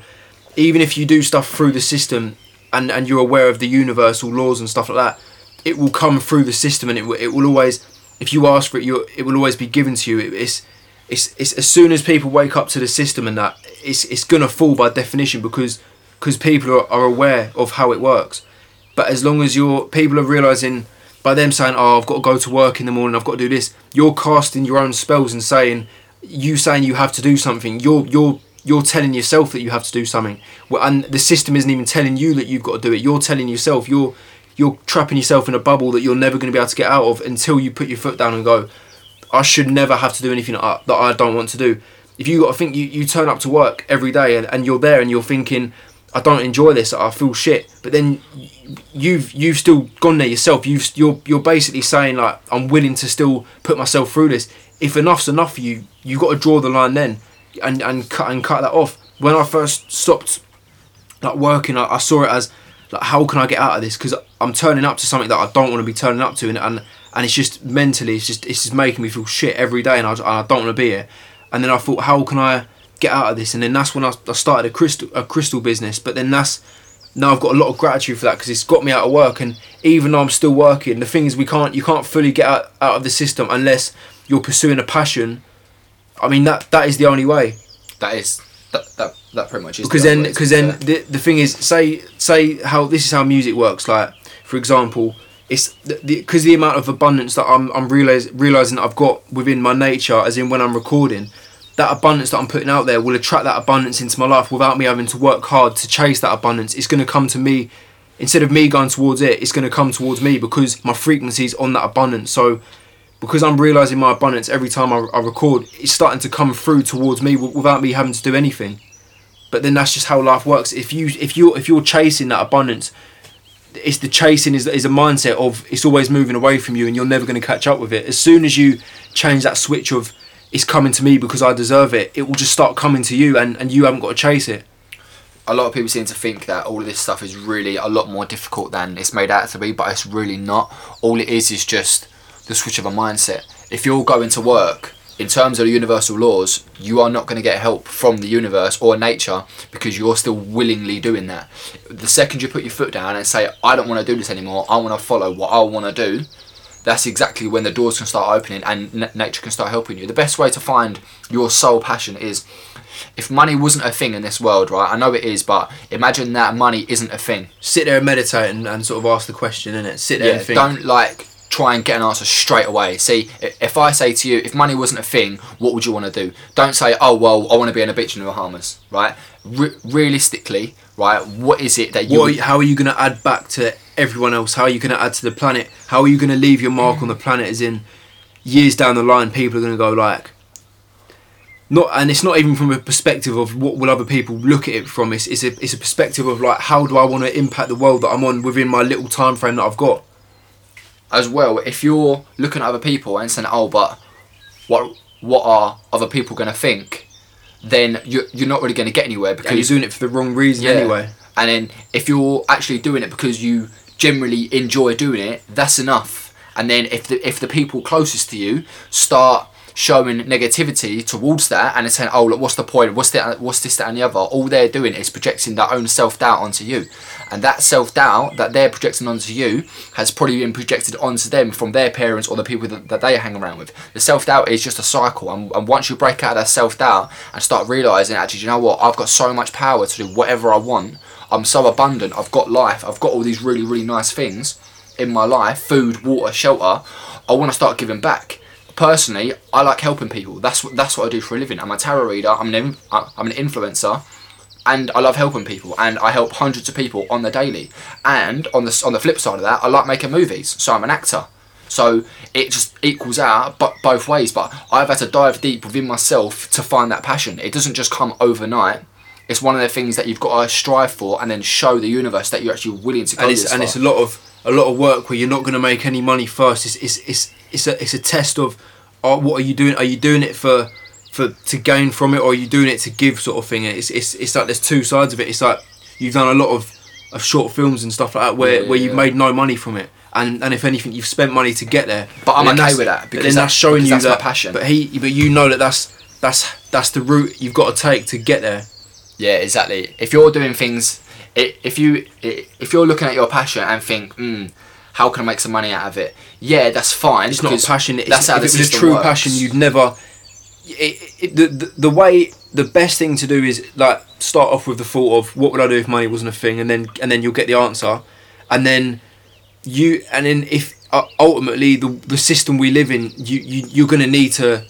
even if you do stuff through the system, and and you're aware of the universal laws and stuff like that, it will come through the system, and it will, it will always, if you ask for it, you it will always be given to you. It, it's it's, it's as soon as people wake up to the system and that it's it's gonna fall by definition because because people are, are aware of how it works. But as long as your people are realizing by them saying oh I've got to go to work in the morning I've got to do this you're casting your own spells and saying you saying you have to do something. You're you're you're telling yourself that you have to do something. And the system isn't even telling you that you've got to do it. You're telling yourself you're you're trapping yourself in a bubble that you're never going to be able to get out of until you put your foot down and go I should never have to do anything that I, don't want to do. If you got to think you, you turn up to work every day and, and you're there and you're thinking I don't enjoy this I feel shit but then you've you've still gone there yourself. You've you're you're basically saying like I'm willing to still put myself through this. If enough's enough for you you've got to draw the line then and and cut and cut that off. When I first stopped like working I, I saw it as like how can I get out of this? Because I'm turning up to something that I don't want to be turning up to and and, and it's just mentally it's just it's just making me feel shit every day and I, I don't want to be here. And then I thought how can I get out of this? And then that's when I, I started a crystal a crystal business but then that's now I've got a lot of gratitude for that because it's got me out of work. And even though I'm still working the thing is we can't you can't fully get out, out of the system unless you're pursuing a passion. I mean that that is the only way. That is that that, that pretty much is because the then only way, to because then the, the thing is say say how this is how music works like for example it's because the, 'cause the amount of abundance that I'm I'm realize, realizing that I've got within my nature as in when I'm recording that abundance that I'm putting out there will attract that abundance into my life without me having to work hard to chase that abundance. It's going to come to me instead of me going towards it it's going to come towards me because my frequency is on that abundance. So because I'm realizing my abundance every time I, I record it's starting to come through towards me w- without me having to do anything but then that's just how life works if you if you if you're chasing that abundance it's the chasing is, is a mindset of it's always moving away from you and you're never going to catch up with it as soon as you change that switch of it's coming to me because i deserve it it will just start coming to you and, and you haven't got to chase it a lot of people seem to think that all of this stuff is really a lot more difficult than it's made out to be, but it's really not. All it is is just the switch of a mindset. If you're going to work, in terms of the universal laws, you are not going to get help from the universe or nature because you're still willingly doing that. The second you put your foot down and say, I don't want to do this anymore, I want to follow what I want to do, that's exactly when the doors can start opening and nature can start helping you. The best way to find your soul passion is if money wasn't a thing in this world, right? I know it is, but imagine that money isn't a thing. sit there and meditate and, and sort of ask the question in it sit there Yeah, and think don't like try and get an answer straight away. See, if I say to you, if money wasn't a thing, what would you want to do? Don't say, oh well, I want to be on a beach in the Bahamas, right? Re- realistically, right? What is it that you? what are you, how are you going to add back to everyone else how are you going to add to the planet how are you going to leave your mark on the planet as in years down the line people are going to go like not and it's not even from a perspective of what will other people look at it from it's, it's a it's a perspective of like how do I want to impact the world that I'm on within my little time frame that I've got as well, if you're looking at other people and saying, "Oh, but what what are other people going to think?" Then you're you're not really going to get anywhere and you're doing it for the wrong reason Yeah. anyway And then if you're actually doing it because you generally enjoy doing it, that's enough. And then if the if the people closest to you start showing negativity towards that and saying, "Oh, look, what's the point? What's the what's this, that, and the other?" All they're doing is projecting their own self doubt onto you, and that self doubt that they're projecting onto you has probably been projected onto them from their parents or the people that, that they hang around with. The self doubt is just a cycle, and, and once you break out of that self doubt and start realizing, actually, you know what? I've got so much power to do whatever I want. I'm so abundant. I've got life. I've got all these really, really nice things in my life: food, water, shelter. I want to start giving back personally, I like helping people. That's what that's what I do for a living. I'm a tarot reader. I'm an I'm an influencer, and I love helping people. And I help hundreds of people on the daily. And on the on the flip side of that, I like making movies. So I'm an actor. So it just equals out, but both ways. But I've had to dive deep within myself to find that passion. It doesn't just come overnight. It's one of the things that you've got to strive for, and then show the universe that you're actually willing to go. And it's and it's a lot of a lot of work where you're not going to make any money first. It's it's it's it's a it's a test of, oh, what are you doing? Are you doing it for for to gain from it, or are you doing it to give sort of thing? It's it's it's like there's two sides of it. It's like you've done a lot of, of short films and stuff like that where, yeah, yeah, where you've yeah. made no money from it. And, and if anything, you've spent money to get there. But I'm okay with that because then that's showing you that's that passion. But he, but you know that that's that's that's the route you've got to take to get there. Yeah, exactly. If you're doing things, if you if you're looking at your passion and think, hmm, how can I make some money out of it? Yeah, that's fine. It's not a passion. It's, that's how if it was a true works. passion, you'd never. It, it, the, the the way the best thing to do is like start off with the thought of what would I do if money wasn't a thing, and then and then you'll get the answer, and then you and then if uh, ultimately the the system we live in, you you you're gonna need to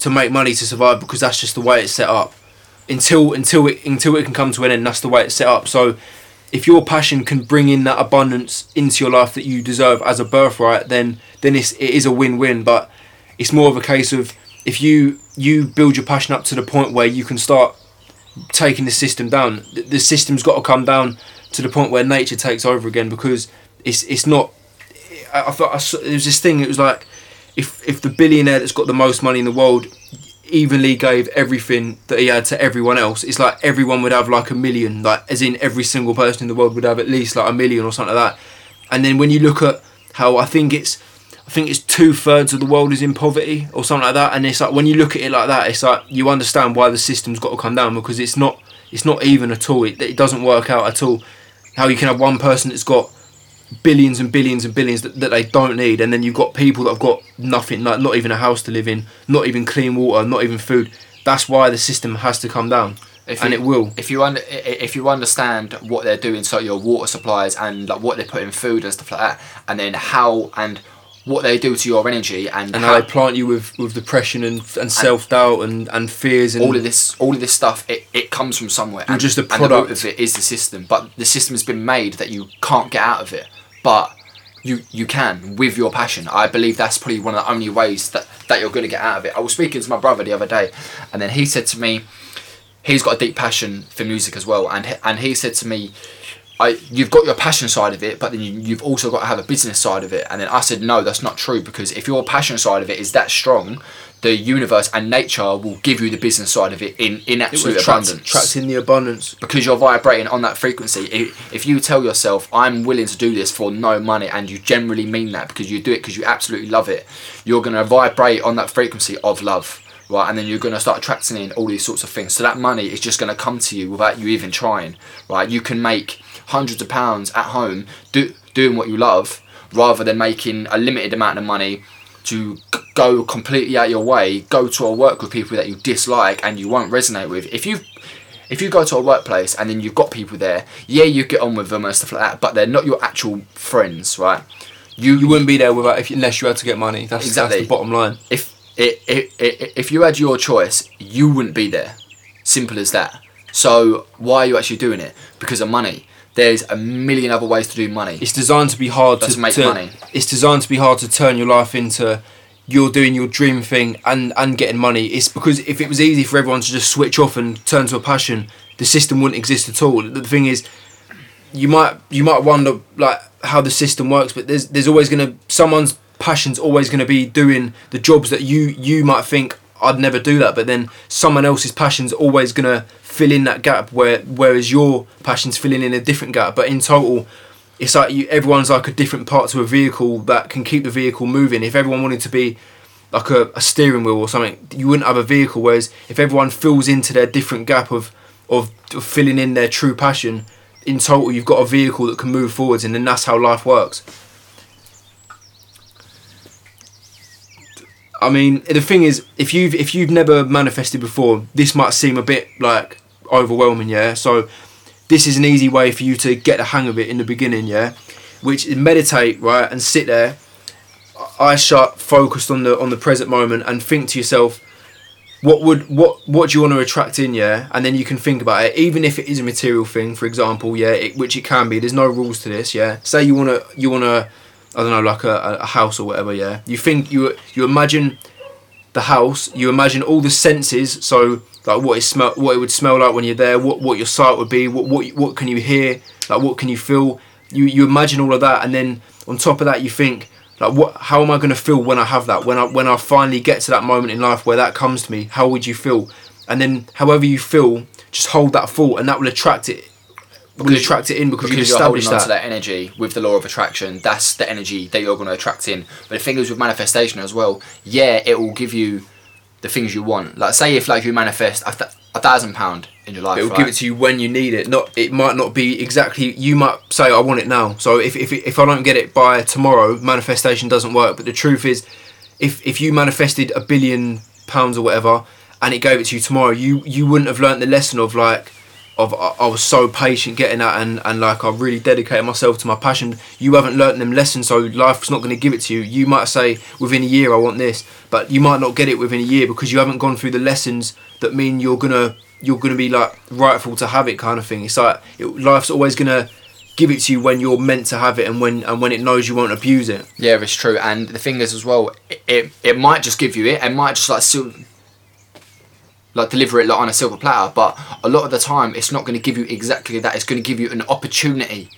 to make money to survive because that's just the way it's set up. Until until it until it can come to an end, that's the way it's set up. So if your passion can bring in that abundance into your life that you deserve as a birthright, then then it's, it is a win-win. But it's more of a case of if you you build your passion up to the point where you can start taking the system down. The system's got to come down to the point where nature takes over again because it's it's not. I, thought I there was this thing. It was like if if the billionaire that's got the most money in the world evenly gave everything that he had to everyone else, it's like everyone would have like a million, like as in every single person in the world would have at least like a million or something like that. And then when you look at how I think it's, I think it's two thirds of the world is in poverty or something like that, and it's like when you look at it like that, it's like you understand why the system's got to come down because it's not, it's not even at all. It, it doesn't work out at all. How you can have one person that's got billions and billions and billions that, that they don't need, and then you've got people that have got nothing, like not even a house to live in, not even clean water, not even food. That's why the system has to come down. If and you, it will. If you under, if you understand what they're doing, so your water supplies and like what they put in food and stuff like that, and then how and what they do to your energy and, and how, how, they plant you with, with depression and, and self doubt and, and fears and all of this all of this stuff it, it comes from somewhere and just a product and the root of it is the system but the system has been made that you can't get out of it but you you can with your passion. I believe that's probably one of the only ways that, that you're going to get out of it. I was speaking to my brother the other day, and then he said to me, he's got a deep passion for music as well, and and he said to me, I, you've got your passion side of it, but then you, have also got to have a business side of it. And then I said, no, that's not true because if your passion side of it is that strong, the universe and nature will give you the business side of it in, in absolute it abundance. Trapped in the abundance. Because you're vibrating on that frequency. If, if you tell yourself, I'm willing to do this for no money, and you generally mean that because you do it because you absolutely love it, you're going to vibrate on that frequency of love. Right, and then you're going to start attracting in all these sorts of things. So that money is just going to come to you without you even trying. Right, you can make hundreds of pounds at home do, doing what you love, rather than making a limited amount of money to go completely out your way, go to a work with people that you dislike and you won't resonate with. If you if you go to a workplace and then you've got people there, yeah, you get on with them and stuff like that, but they're not your actual friends, right? You you wouldn't be there without if unless you had to get money. That's exactly that's the bottom line. If it, it, it, if you had your choice, you wouldn't be there. Simple as that. So why are you actually doing it? Because of money. There's a million other ways to do money. It's designed to be hard to, to make to, money. It's designed to be hard to turn your life into you're doing your dream thing and and getting money. It's because if it was easy for everyone to just switch off and turn to a passion, the system wouldn't exist at all. The thing is, you might you might wonder like how the system works, but there's there's always gonna someone's passion's always gonna be doing the jobs that you you might think I'd never do that, but then someone else's passion's always gonna fill in that gap where whereas your passion's filling in a different gap. But in total, it's like you, everyone's like a different part to a vehicle that can keep the vehicle moving. If everyone wanted to be like a, a steering wheel or something. You wouldn't have a vehicle. Whereas if everyone fills into their different gap of of, of filling in their true passion, in total you've got a vehicle that can move forwards, and then that's how life works. I mean, the thing is, if you've if you've never manifested before, this might seem a bit like overwhelming, yeah. So, this is an easy way for you to get the hang of it in the beginning, yeah. Which is meditate, right, and sit there, eyes shut, focused on the on the present moment, and think to yourself, what would what what do you want to attract in, yeah? And then you can think about it, even if it is a material thing, for example, yeah, it, which it can be. There's no rules to this, yeah. Say you wanna you wanna I don't know, like a, a house or whatever. Yeah, you think you you imagine the house, you imagine all the senses. So like what it smell, what it would smell like when you're there, what what your sight would be, what what what can you hear, like what can you feel. You you imagine all of that, and then on top of that, you think like what how am I going to feel when I have that when I when I finally get to that moment in life where that comes to me. How would you feel? And then however you feel, just hold that thought, and that will attract it will attract it in because, because holding on that. that energy with the law of attraction. That's the energy that you're going to attract in. But the thing is with manifestation as well. Yeah, it will give you the things you want. Like say if like you manifest a, th- a thousand pound in your life, It will right? give it to you when you need it. Not it might not be exactly. You might say I want it now. So if if if I don't get it by tomorrow, manifestation doesn't work. But the truth is, if if you manifested a billion pounds or whatever, and it gave it to you tomorrow, you you wouldn't have learnt the lesson of like. Of, I was so patient getting that and, and like I really dedicated myself to my passion. You haven't learnt them lessons, so life's not going to give it to you. You might say within a year I want this, but you might not get it within a year because you haven't gone through the lessons that mean you're gonna you're gonna be like rightful to have it kind of thing. It's like it, life's always gonna give it to you when you're meant to have it and when and when it knows you won't abuse it. Yeah, it's true. And the thing is as well, it it, it might just give you it. It might just like like deliver it like on a silver platter. But a lot of the time, it's not going to give you exactly that. It's going to give you an opportunity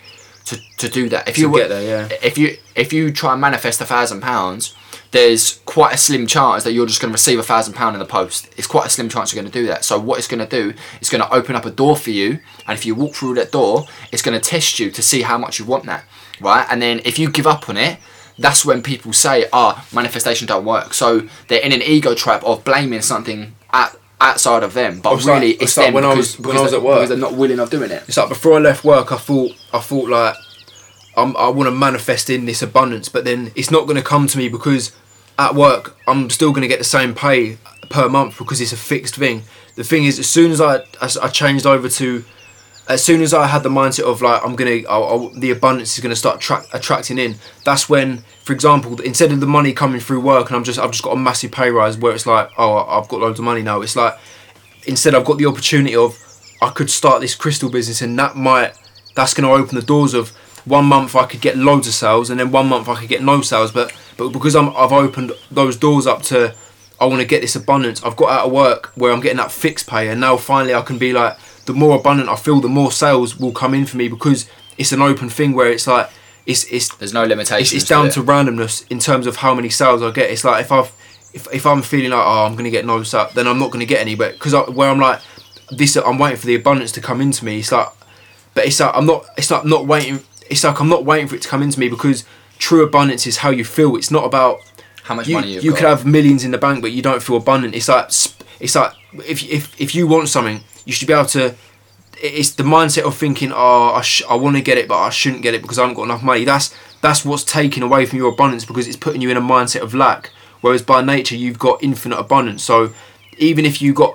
to, to do that. If To you get there, yeah. If you if you try and manifest a thousand pounds, there's quite a slim chance that you're just going to receive a thousand pound in the post. It's quite a slim chance you're going to do that. So what it's going to do, it's going to open up a door for you, and if you walk through that door, it's going to test you to see how much you want that, right? And then if you give up on it, that's when people say, "Ah, manifestation don't work." So they're in an ego trap of blaming something at, outside of them, but It's like- really it's it's, like them when I was- when I was at work. because they're not willing of doing it. It's like before I left work, I thought I thought like I'm, I want to manifest in this abundance, but then it's not going to come to me because at work I'm still going to get the same pay per month because it's a fixed thing. The thing is, as soon as I as I changed over to, as soon as I had the mindset of like I'm gonna, I'll, I'll, the abundance is to start tra- attracting in. That's when, for example, instead of the money coming through work and I'm just I've just got a massive pay rise where it's like oh I've got loads of money now. It's like instead I've got the opportunity of I could start this crystal business and that might that's to open the doors of one month I could get loads of sales and then one month I could get no sales but but because I'm I've opened those doors up to I want to get this abundance I've got out of work where I'm getting that fixed pay and now finally I can be like the more abundant I feel the more sales will come in for me because it's an open thing where it's like it's it's There's no limitations. it's, it's down it. to randomness in terms of how many sales I get. It's like if I've if, if I'm feeling like oh I'm gonna get no sales, then I'm not gonna get any. But because where I'm like this, I'm waiting for the abundance to come into me. It's like, but it's like I'm not. It's like not waiting. It's like I'm not waiting for it to come into me because true abundance is how you feel. It's not about how much you. money you've You got. could have millions in the bank, but you don't feel abundant. It's like it's like if if if you want something, you should be able to it's the mindset of thinking, oh, I, sh- I want to get it, but I shouldn't get it because I haven't got enough money. That's that's what's taking away from your abundance because it's putting you in a mindset of lack. Whereas by nature, you've got infinite abundance. So even if you got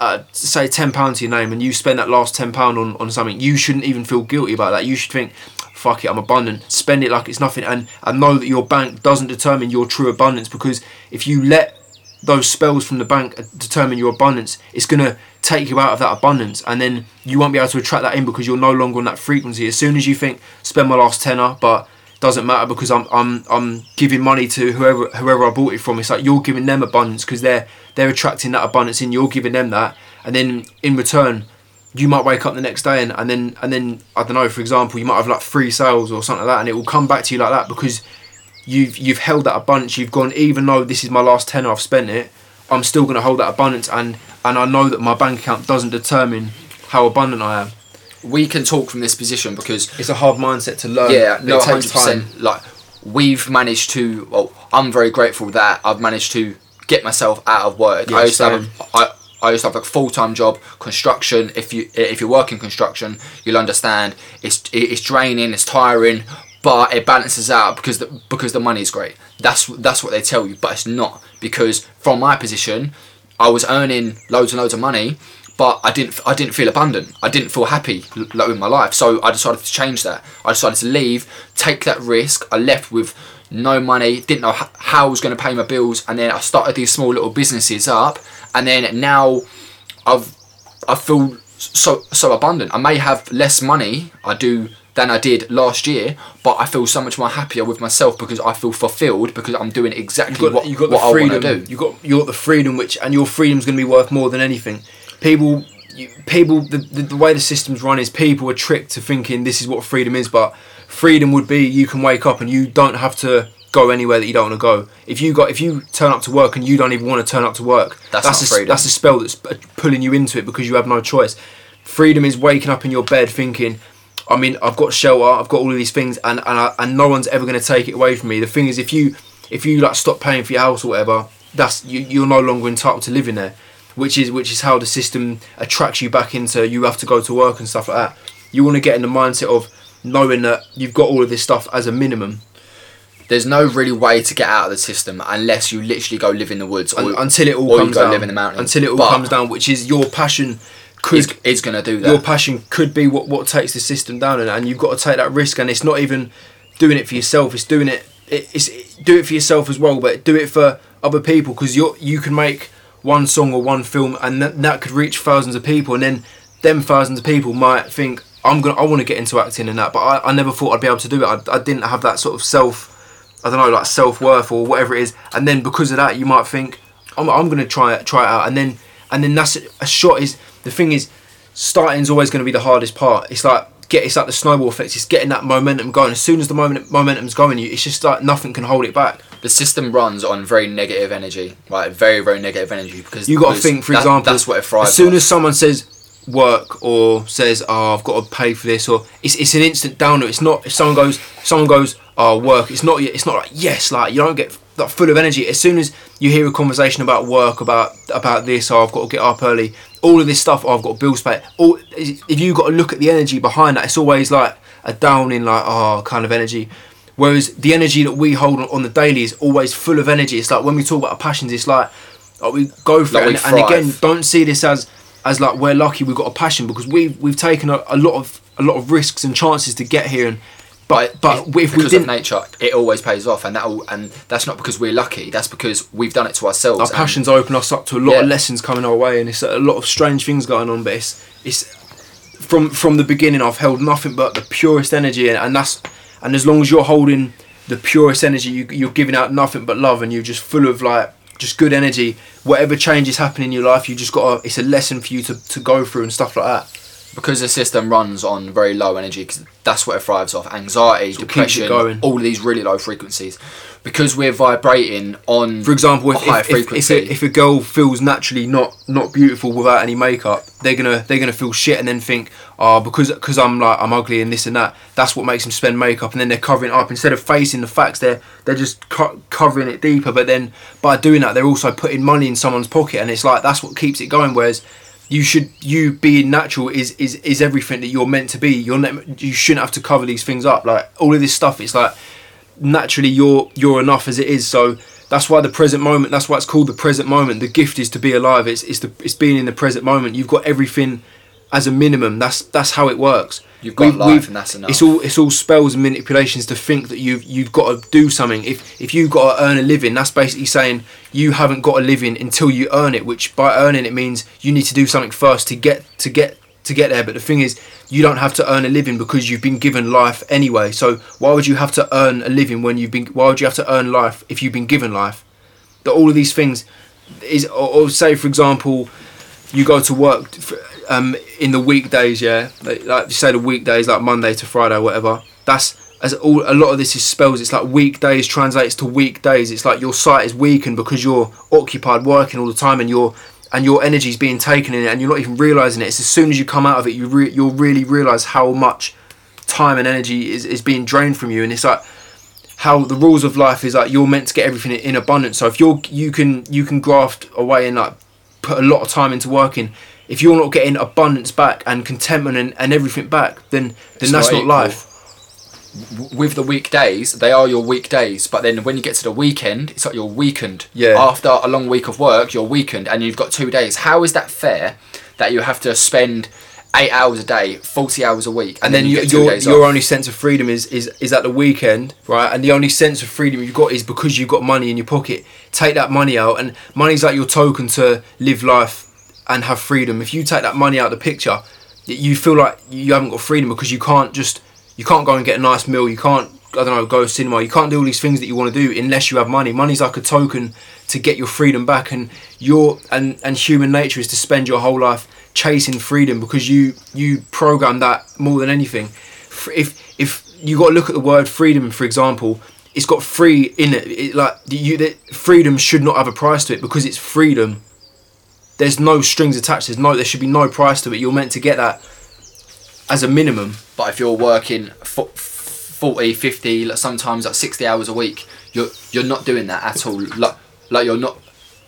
uh, say ten pounds to your name and you spend that last ten pound on, on something, you shouldn't even feel guilty about that. You should think, fuck it, I'm abundant. Spend it like it's nothing, and and know that your bank doesn't determine your true abundance because if you let those spells from the bank determine your abundance, it's gonna take you out of that abundance, and then you won't be able to attract that in because you're no longer on that frequency. As soon as you think, spend my last tenner, but doesn't matter because I'm I'm I'm giving money to whoever whoever I bought it from. It's like you're giving them abundance because they're they're attracting that abundance in. You're giving them that, and then in return, you might wake up the next day and, and then and then I don't know. For example, you might have like three sales or something like that, and it will come back to you like that because you've you've held that abundance. You've gone even though this is my last tenner, I've spent it. I'm still going to hold that abundance, and and I know that my bank account doesn't determine how abundant I am. we can talk from this position because It's a hard mindset to learn. yeah, no, hundred percent. Like we've managed to. Well, I'm very grateful that I've managed to get myself out of work. Yeah, I used to have a, I, I used to have a full time job, construction. If you if you work in construction, you'll understand it's it's draining, it's tiring, but it balances out because the, because the money is great. That's that's what they tell you, but it's not because from my position, I was earning loads and loads of money, but I didn't I didn't feel abundant. I didn't feel happy like, with my life. So I decided to change that. I decided to leave, take that risk. I left with no money, didn't know how I was going to pay my bills, and then I started these small little businesses up, and then now I've I feel so so abundant. I may have less money I do than I did last year, but I feel so much more happier with myself because I feel fulfilled because I'm doing exactly got, what, you've got what the I freedom. want to do. You got you got the freedom, which and your freedom's going to be worth more than anything. People, you, people, the, the the way the system's run is people are tricked to thinking this is what freedom is, but freedom would be you can wake up and you don't have to go anywhere that you don't want to go. If you got if you turn up to work and you don't even want to turn up to work, That's that's not a, freedom. that's a spell that's pulling you into it because you have no choice. Freedom is waking up in your bed thinking. I mean, I've got shelter, I've got all of these things, and and, I, and no one's ever going to take it away from me. The thing is, if you if you like stop paying for your house or whatever, that's you, you're no longer entitled to live in there, which is which is how the system attracts you back into you have to go to work and stuff like that. You want to get in the mindset of knowing that you've got all of this stuff as a minimum There's no really way to get out of the system unless you literally go live in the woods or, un- until it all or you comes go down. live in the mountains. Until it all But comes down, which is your passion could is, is going to do that. your passion could be what, what takes the system down and, and you've got to take that risk and it's not even doing it for yourself it's doing it, it it's do it for yourself as well but do it for other people because you you can make one song or one film and that, that could reach thousands of people and then them thousands of people might think I'm gonna I want to get into acting and that but I, I never thought I'd be able to do it I, I didn't have that sort of self I don't know like self-worth or whatever it is and then because of that you might think I'm, I'm gonna try it try it out and then and then that's a shot is the thing is starting's always going to be the hardest part. It's like get it's like the snowball effect. It's getting that momentum going. As soon as the moment momentum's going, you it's just like nothing can hold it back. the system runs on very negative energy, right? Very, very negative energy because You got to think, for that- example, that's what it thrives. as soon off. as someone says work or says, "Oh, I've got to pay for this," or it's, it's an instant downer. It's not if someone goes, someone goes, "Oh, work." It's not. It's not like yes, like you don't get like full of energy. As soon as you hear a conversation about work, about about this, oh, I've got to get up early. All of this stuff, oh, I've got bills to pay. All if you've got to look at the energy behind that, it's always like a downing, like oh, kind of energy. Whereas the energy that we hold on, on the daily is always full of energy. It's like when we talk about our passions, it's like oh, we go for Like it. And, and again, don't see this as as like we're lucky we've got a passion because we've we've taken a, a lot of a lot of risks and chances to get here and but but if, we because didn't of nature, it always pays off, and that and that's not because we're lucky. That's because we've done it to ourselves. our passions open us up to a lot of lessons coming our way and it's a lot of strange things going on but it's it's from from the beginning I've held nothing but the purest energy and, and that's and as long as you're holding the purest energy you, you're giving out nothing but love and you're just full of like just good energy whatever changes happen in your life you just got to it's a lesson for you to, to go through and stuff like that because the system runs on very low energy, because that's what it thrives off. Anxiety, what keeps depression, going. all of these really low frequencies. Because we're vibrating on For example, a if, high if, if, if, a, if a girl feels naturally not not beautiful without any makeup, they're gonna they're gonna feel shit and then think, oh, because because I'm like I'm ugly and this and that. That's what makes them spend makeup, and then they're covering it up instead of facing the facts. They're they're just co- covering it deeper. But then by doing that, they're also putting money in someone's pocket, and it's like that's what keeps it going. Whereas you should you being natural is is is everything that you're meant to be. You're ne- you shouldn't have to cover these things up. Like all of this stuff, it's like naturally you're you're enough as it is so that's why the present moment that's why it's called the present moment the gift is to be alive it's it's the it's being in the present moment you've got everything as a minimum that's that's how it works. You've got life and that's enough. it's all it's all spells and manipulations to think that you've you've got to do something. If if you've got to earn a living that's basically saying you haven't got a living until you earn it which by earning it means you need to do something first to get to get to get there. But the thing is you don't have to earn a living because you've been given life anyway. So why would you have to earn a living when you've been why would you have to earn life if you've been given life? That all of these things is or, or say for example you go to work f- um, in the weekdays, yeah, like, like you say the weekdays, like Monday to Friday, whatever. That's as all a lot of this is spells. It's like weekdays translates to weekdays. It's like your sight is weakened because you're occupied working all the time, and your and your energy is being taken in it, and you're not even realizing it. It's as soon as you come out of it, you re- you'll really realize how much time and energy is, is being drained from you, and it's like how the rules of life is like you're meant to get everything in abundance. So if you're you can you can graft away and like put a lot of time into working. If you're not getting abundance back and contentment and, and everything back, then then It's that's not not, life. With the weekdays, they are your weekdays, but then when you get to the weekend, it's like you're weakened. Yeah. After a long week of work, you're weakened, and you've got two days. How is that fair? That you have to spend eight hours a day, forty hours a week, and then you you, two your your off? only sense of freedom is, is is at the weekend, right? And the only sense of freedom you've got is because you've got money in your pocket. Take that money out, and money's like your token to live life and have freedom. If you take that money out of the picture, you feel like you haven't got freedom because you can't just you can't go and get a nice meal. You can't I don't know go to cinema. You can't do all these things that you want to do unless you have money. Money's like a token to get your freedom back, and your and and human nature is to spend your whole life chasing freedom because you you program that more than anything. If if you got to look at the word freedom, for example, it's got free in it. it like you, that freedom should not have a price to it because it's freedom. There's no strings attached. There's no. There should be no price to it. You're meant to get that as a minimum. But if you're working fo- 40, 50, sometimes like 60 hours a week, you're you're not doing that at all. Like, like you're not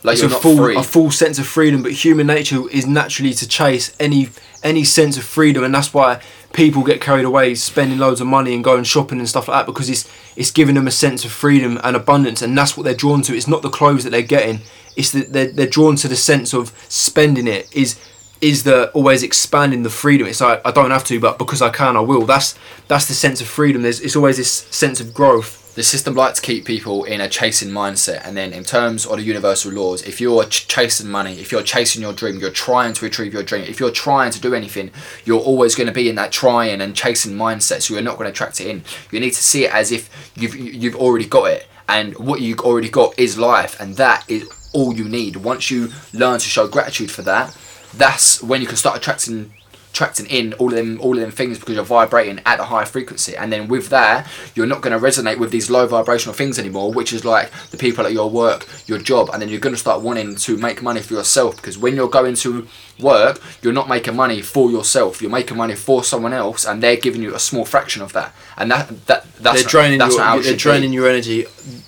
like it's a full free. a full sense of freedom but human nature is naturally to chase any any sense of freedom and that's why people get carried away spending loads of money and going shopping and stuff like that because it's it's giving them a sense of freedom and abundance and that's what they're drawn to. It's not the clothes that they're getting. It's that they're, they're drawn to the sense of spending it is is the always expanding the freedom. It's like i don't have to but because i can i will. That's that's the sense of freedom. There's it's always this sense of growth the system likes to keep people in a chasing mindset and then in terms of the universal laws if you're ch- chasing money if you're chasing your dream you're trying to achieve your dream if you're trying to do anything you're always going to be in that trying and chasing mindset so you're not going to attract it in. You need to see it as if you've you've already got it and what you've already got is life and that is all you need. Once you learn to show gratitude for that that's when you can start attracting attracting in all of them all of them things because you're vibrating at a higher frequency and then with that you're not going to resonate with these low vibrational things anymore which is like the people at your work your job and then you're going to start wanting to make money for yourself because when you're going to work you're not making money for yourself you're making money for someone else and they're giving you a small fraction of that and that that that's they're draining that's your they're draining be. your energy.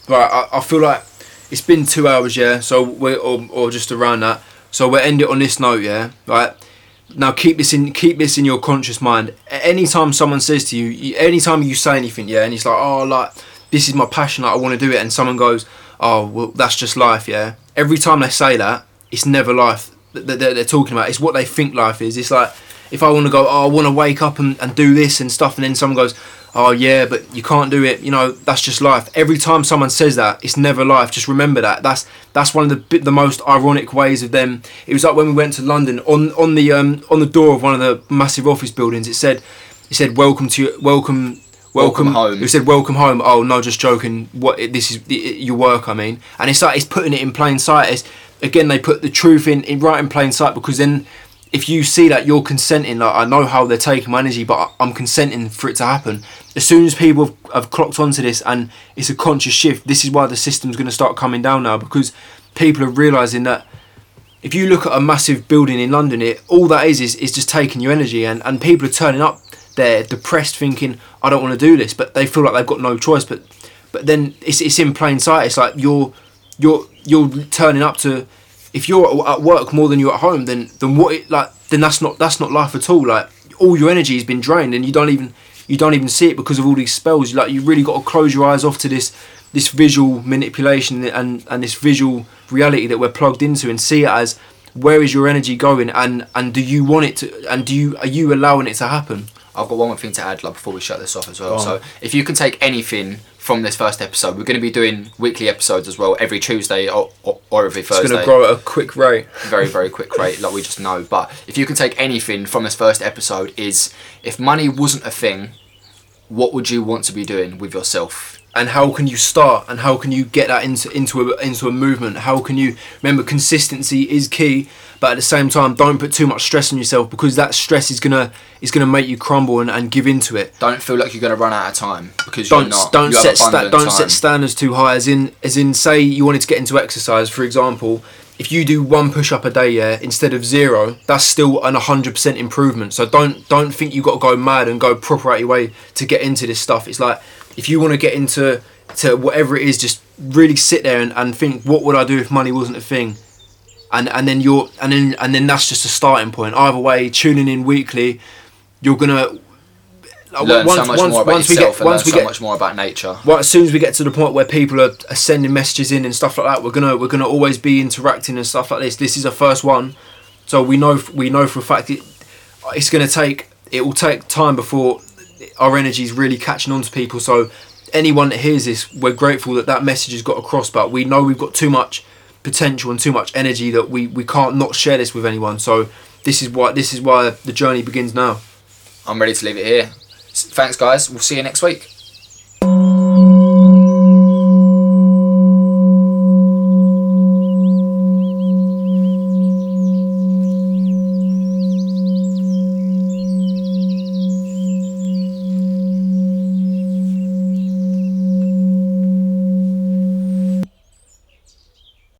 Right, I, I feel like it's been two hours, yeah. So we're or, or just around that. So we'll end it on this note, yeah. Right. Now keep this in keep this in your conscious mind. Anytime someone says to you, anytime you say anything, yeah, and it's like, oh, like this is my passion, like, I want to do it, and someone goes, oh, well, that's just life, yeah. Every time they say that, it's never life that they're talking about. It's what they think life is. It's like if I want to go, oh, I want to wake up and, and do this and stuff, and then someone goes, oh yeah, but you can't do it. You know, that's just life. Every time someone says that, it's never life. Just remember that. That's that's one of the the most ironic ways of them. It was like when we went to London on on the um on the door of one of the massive office buildings. It said it said welcome to welcome. Welcome Welcome, home. It said welcome home. Oh no, just joking. What this is your work. I mean, and it's like it's putting it in plain sight. It's, again, they put the truth in, in right in plain sight because then if you see that you're consenting, like I know how they're taking my energy, but I'm consenting for it to happen. As soon as people have, have clocked onto this and it's a conscious shift, this is why the system's going to start coming down now because people are realizing that if you look at a massive building in London, it all that is is, is just taking your energy, and, and people are turning up there depressed, thinking I don't want to do this, but they feel like they've got no choice. But but then it's, it's in plain sight. It's like you're you're you're turning up to if you're at work more than you're at home, then then what it, like then that's not that's not life at all. Like all your energy has been drained, and you don't even you don't even see it because of all these spells. Like you really got to close your eyes off to this this visual manipulation and and this visual reality that we're plugged into, and see it as where is your energy going, and and do you want it to, and do you are you allowing it to happen? I've got one more thing to add like before we shut this off as well. So if you can take anything from this first episode, we're going to be doing weekly episodes as well every Tuesday or, or, or every Thursday. It's going to grow at a quick rate. very very quick [LAUGHS] rate like we just know but if you can take anything from this first episode is if money wasn't a thing what would you want to be doing with yourself and how can you start? And how can you get that into into a, into a movement? How can you remember consistency is key but at the same time don't put too much stress on yourself because that stress is gonna is gonna make you crumble and, and give into it. Don't feel like you're to run out of time because you're don't not. don't set sta- don't time. set standards too high as in as in say you wanted to get into exercise for example if you do one push up a day yeah instead of zero that's still an 100% improvement. So don't don't think you got to go mad and go proper out your way to get into this stuff. It's like if you want to get into to whatever it is, just really sit there and, and think, what would I do if money wasn't a thing? And and then you're and then and then that's just a starting point. Either way, tuning in weekly, you're gonna learn so much more about yourself and learn so get, much more about nature. Well, as soon as we get to the point where people are, are sending messages in and stuff like that, we're gonna we're gonna always be interacting and stuff like this. This is our first one, so we know we know for a fact it, it's gonna take it will take time before our energy is really catching on to people. So anyone that hears this, we're grateful that that message has got across. But we know we've got too much potential and too much energy that we, we can't not share this with anyone. So this is why this is why the journey begins now. I'm ready to leave it here. Thanks, guys. We'll see you next week.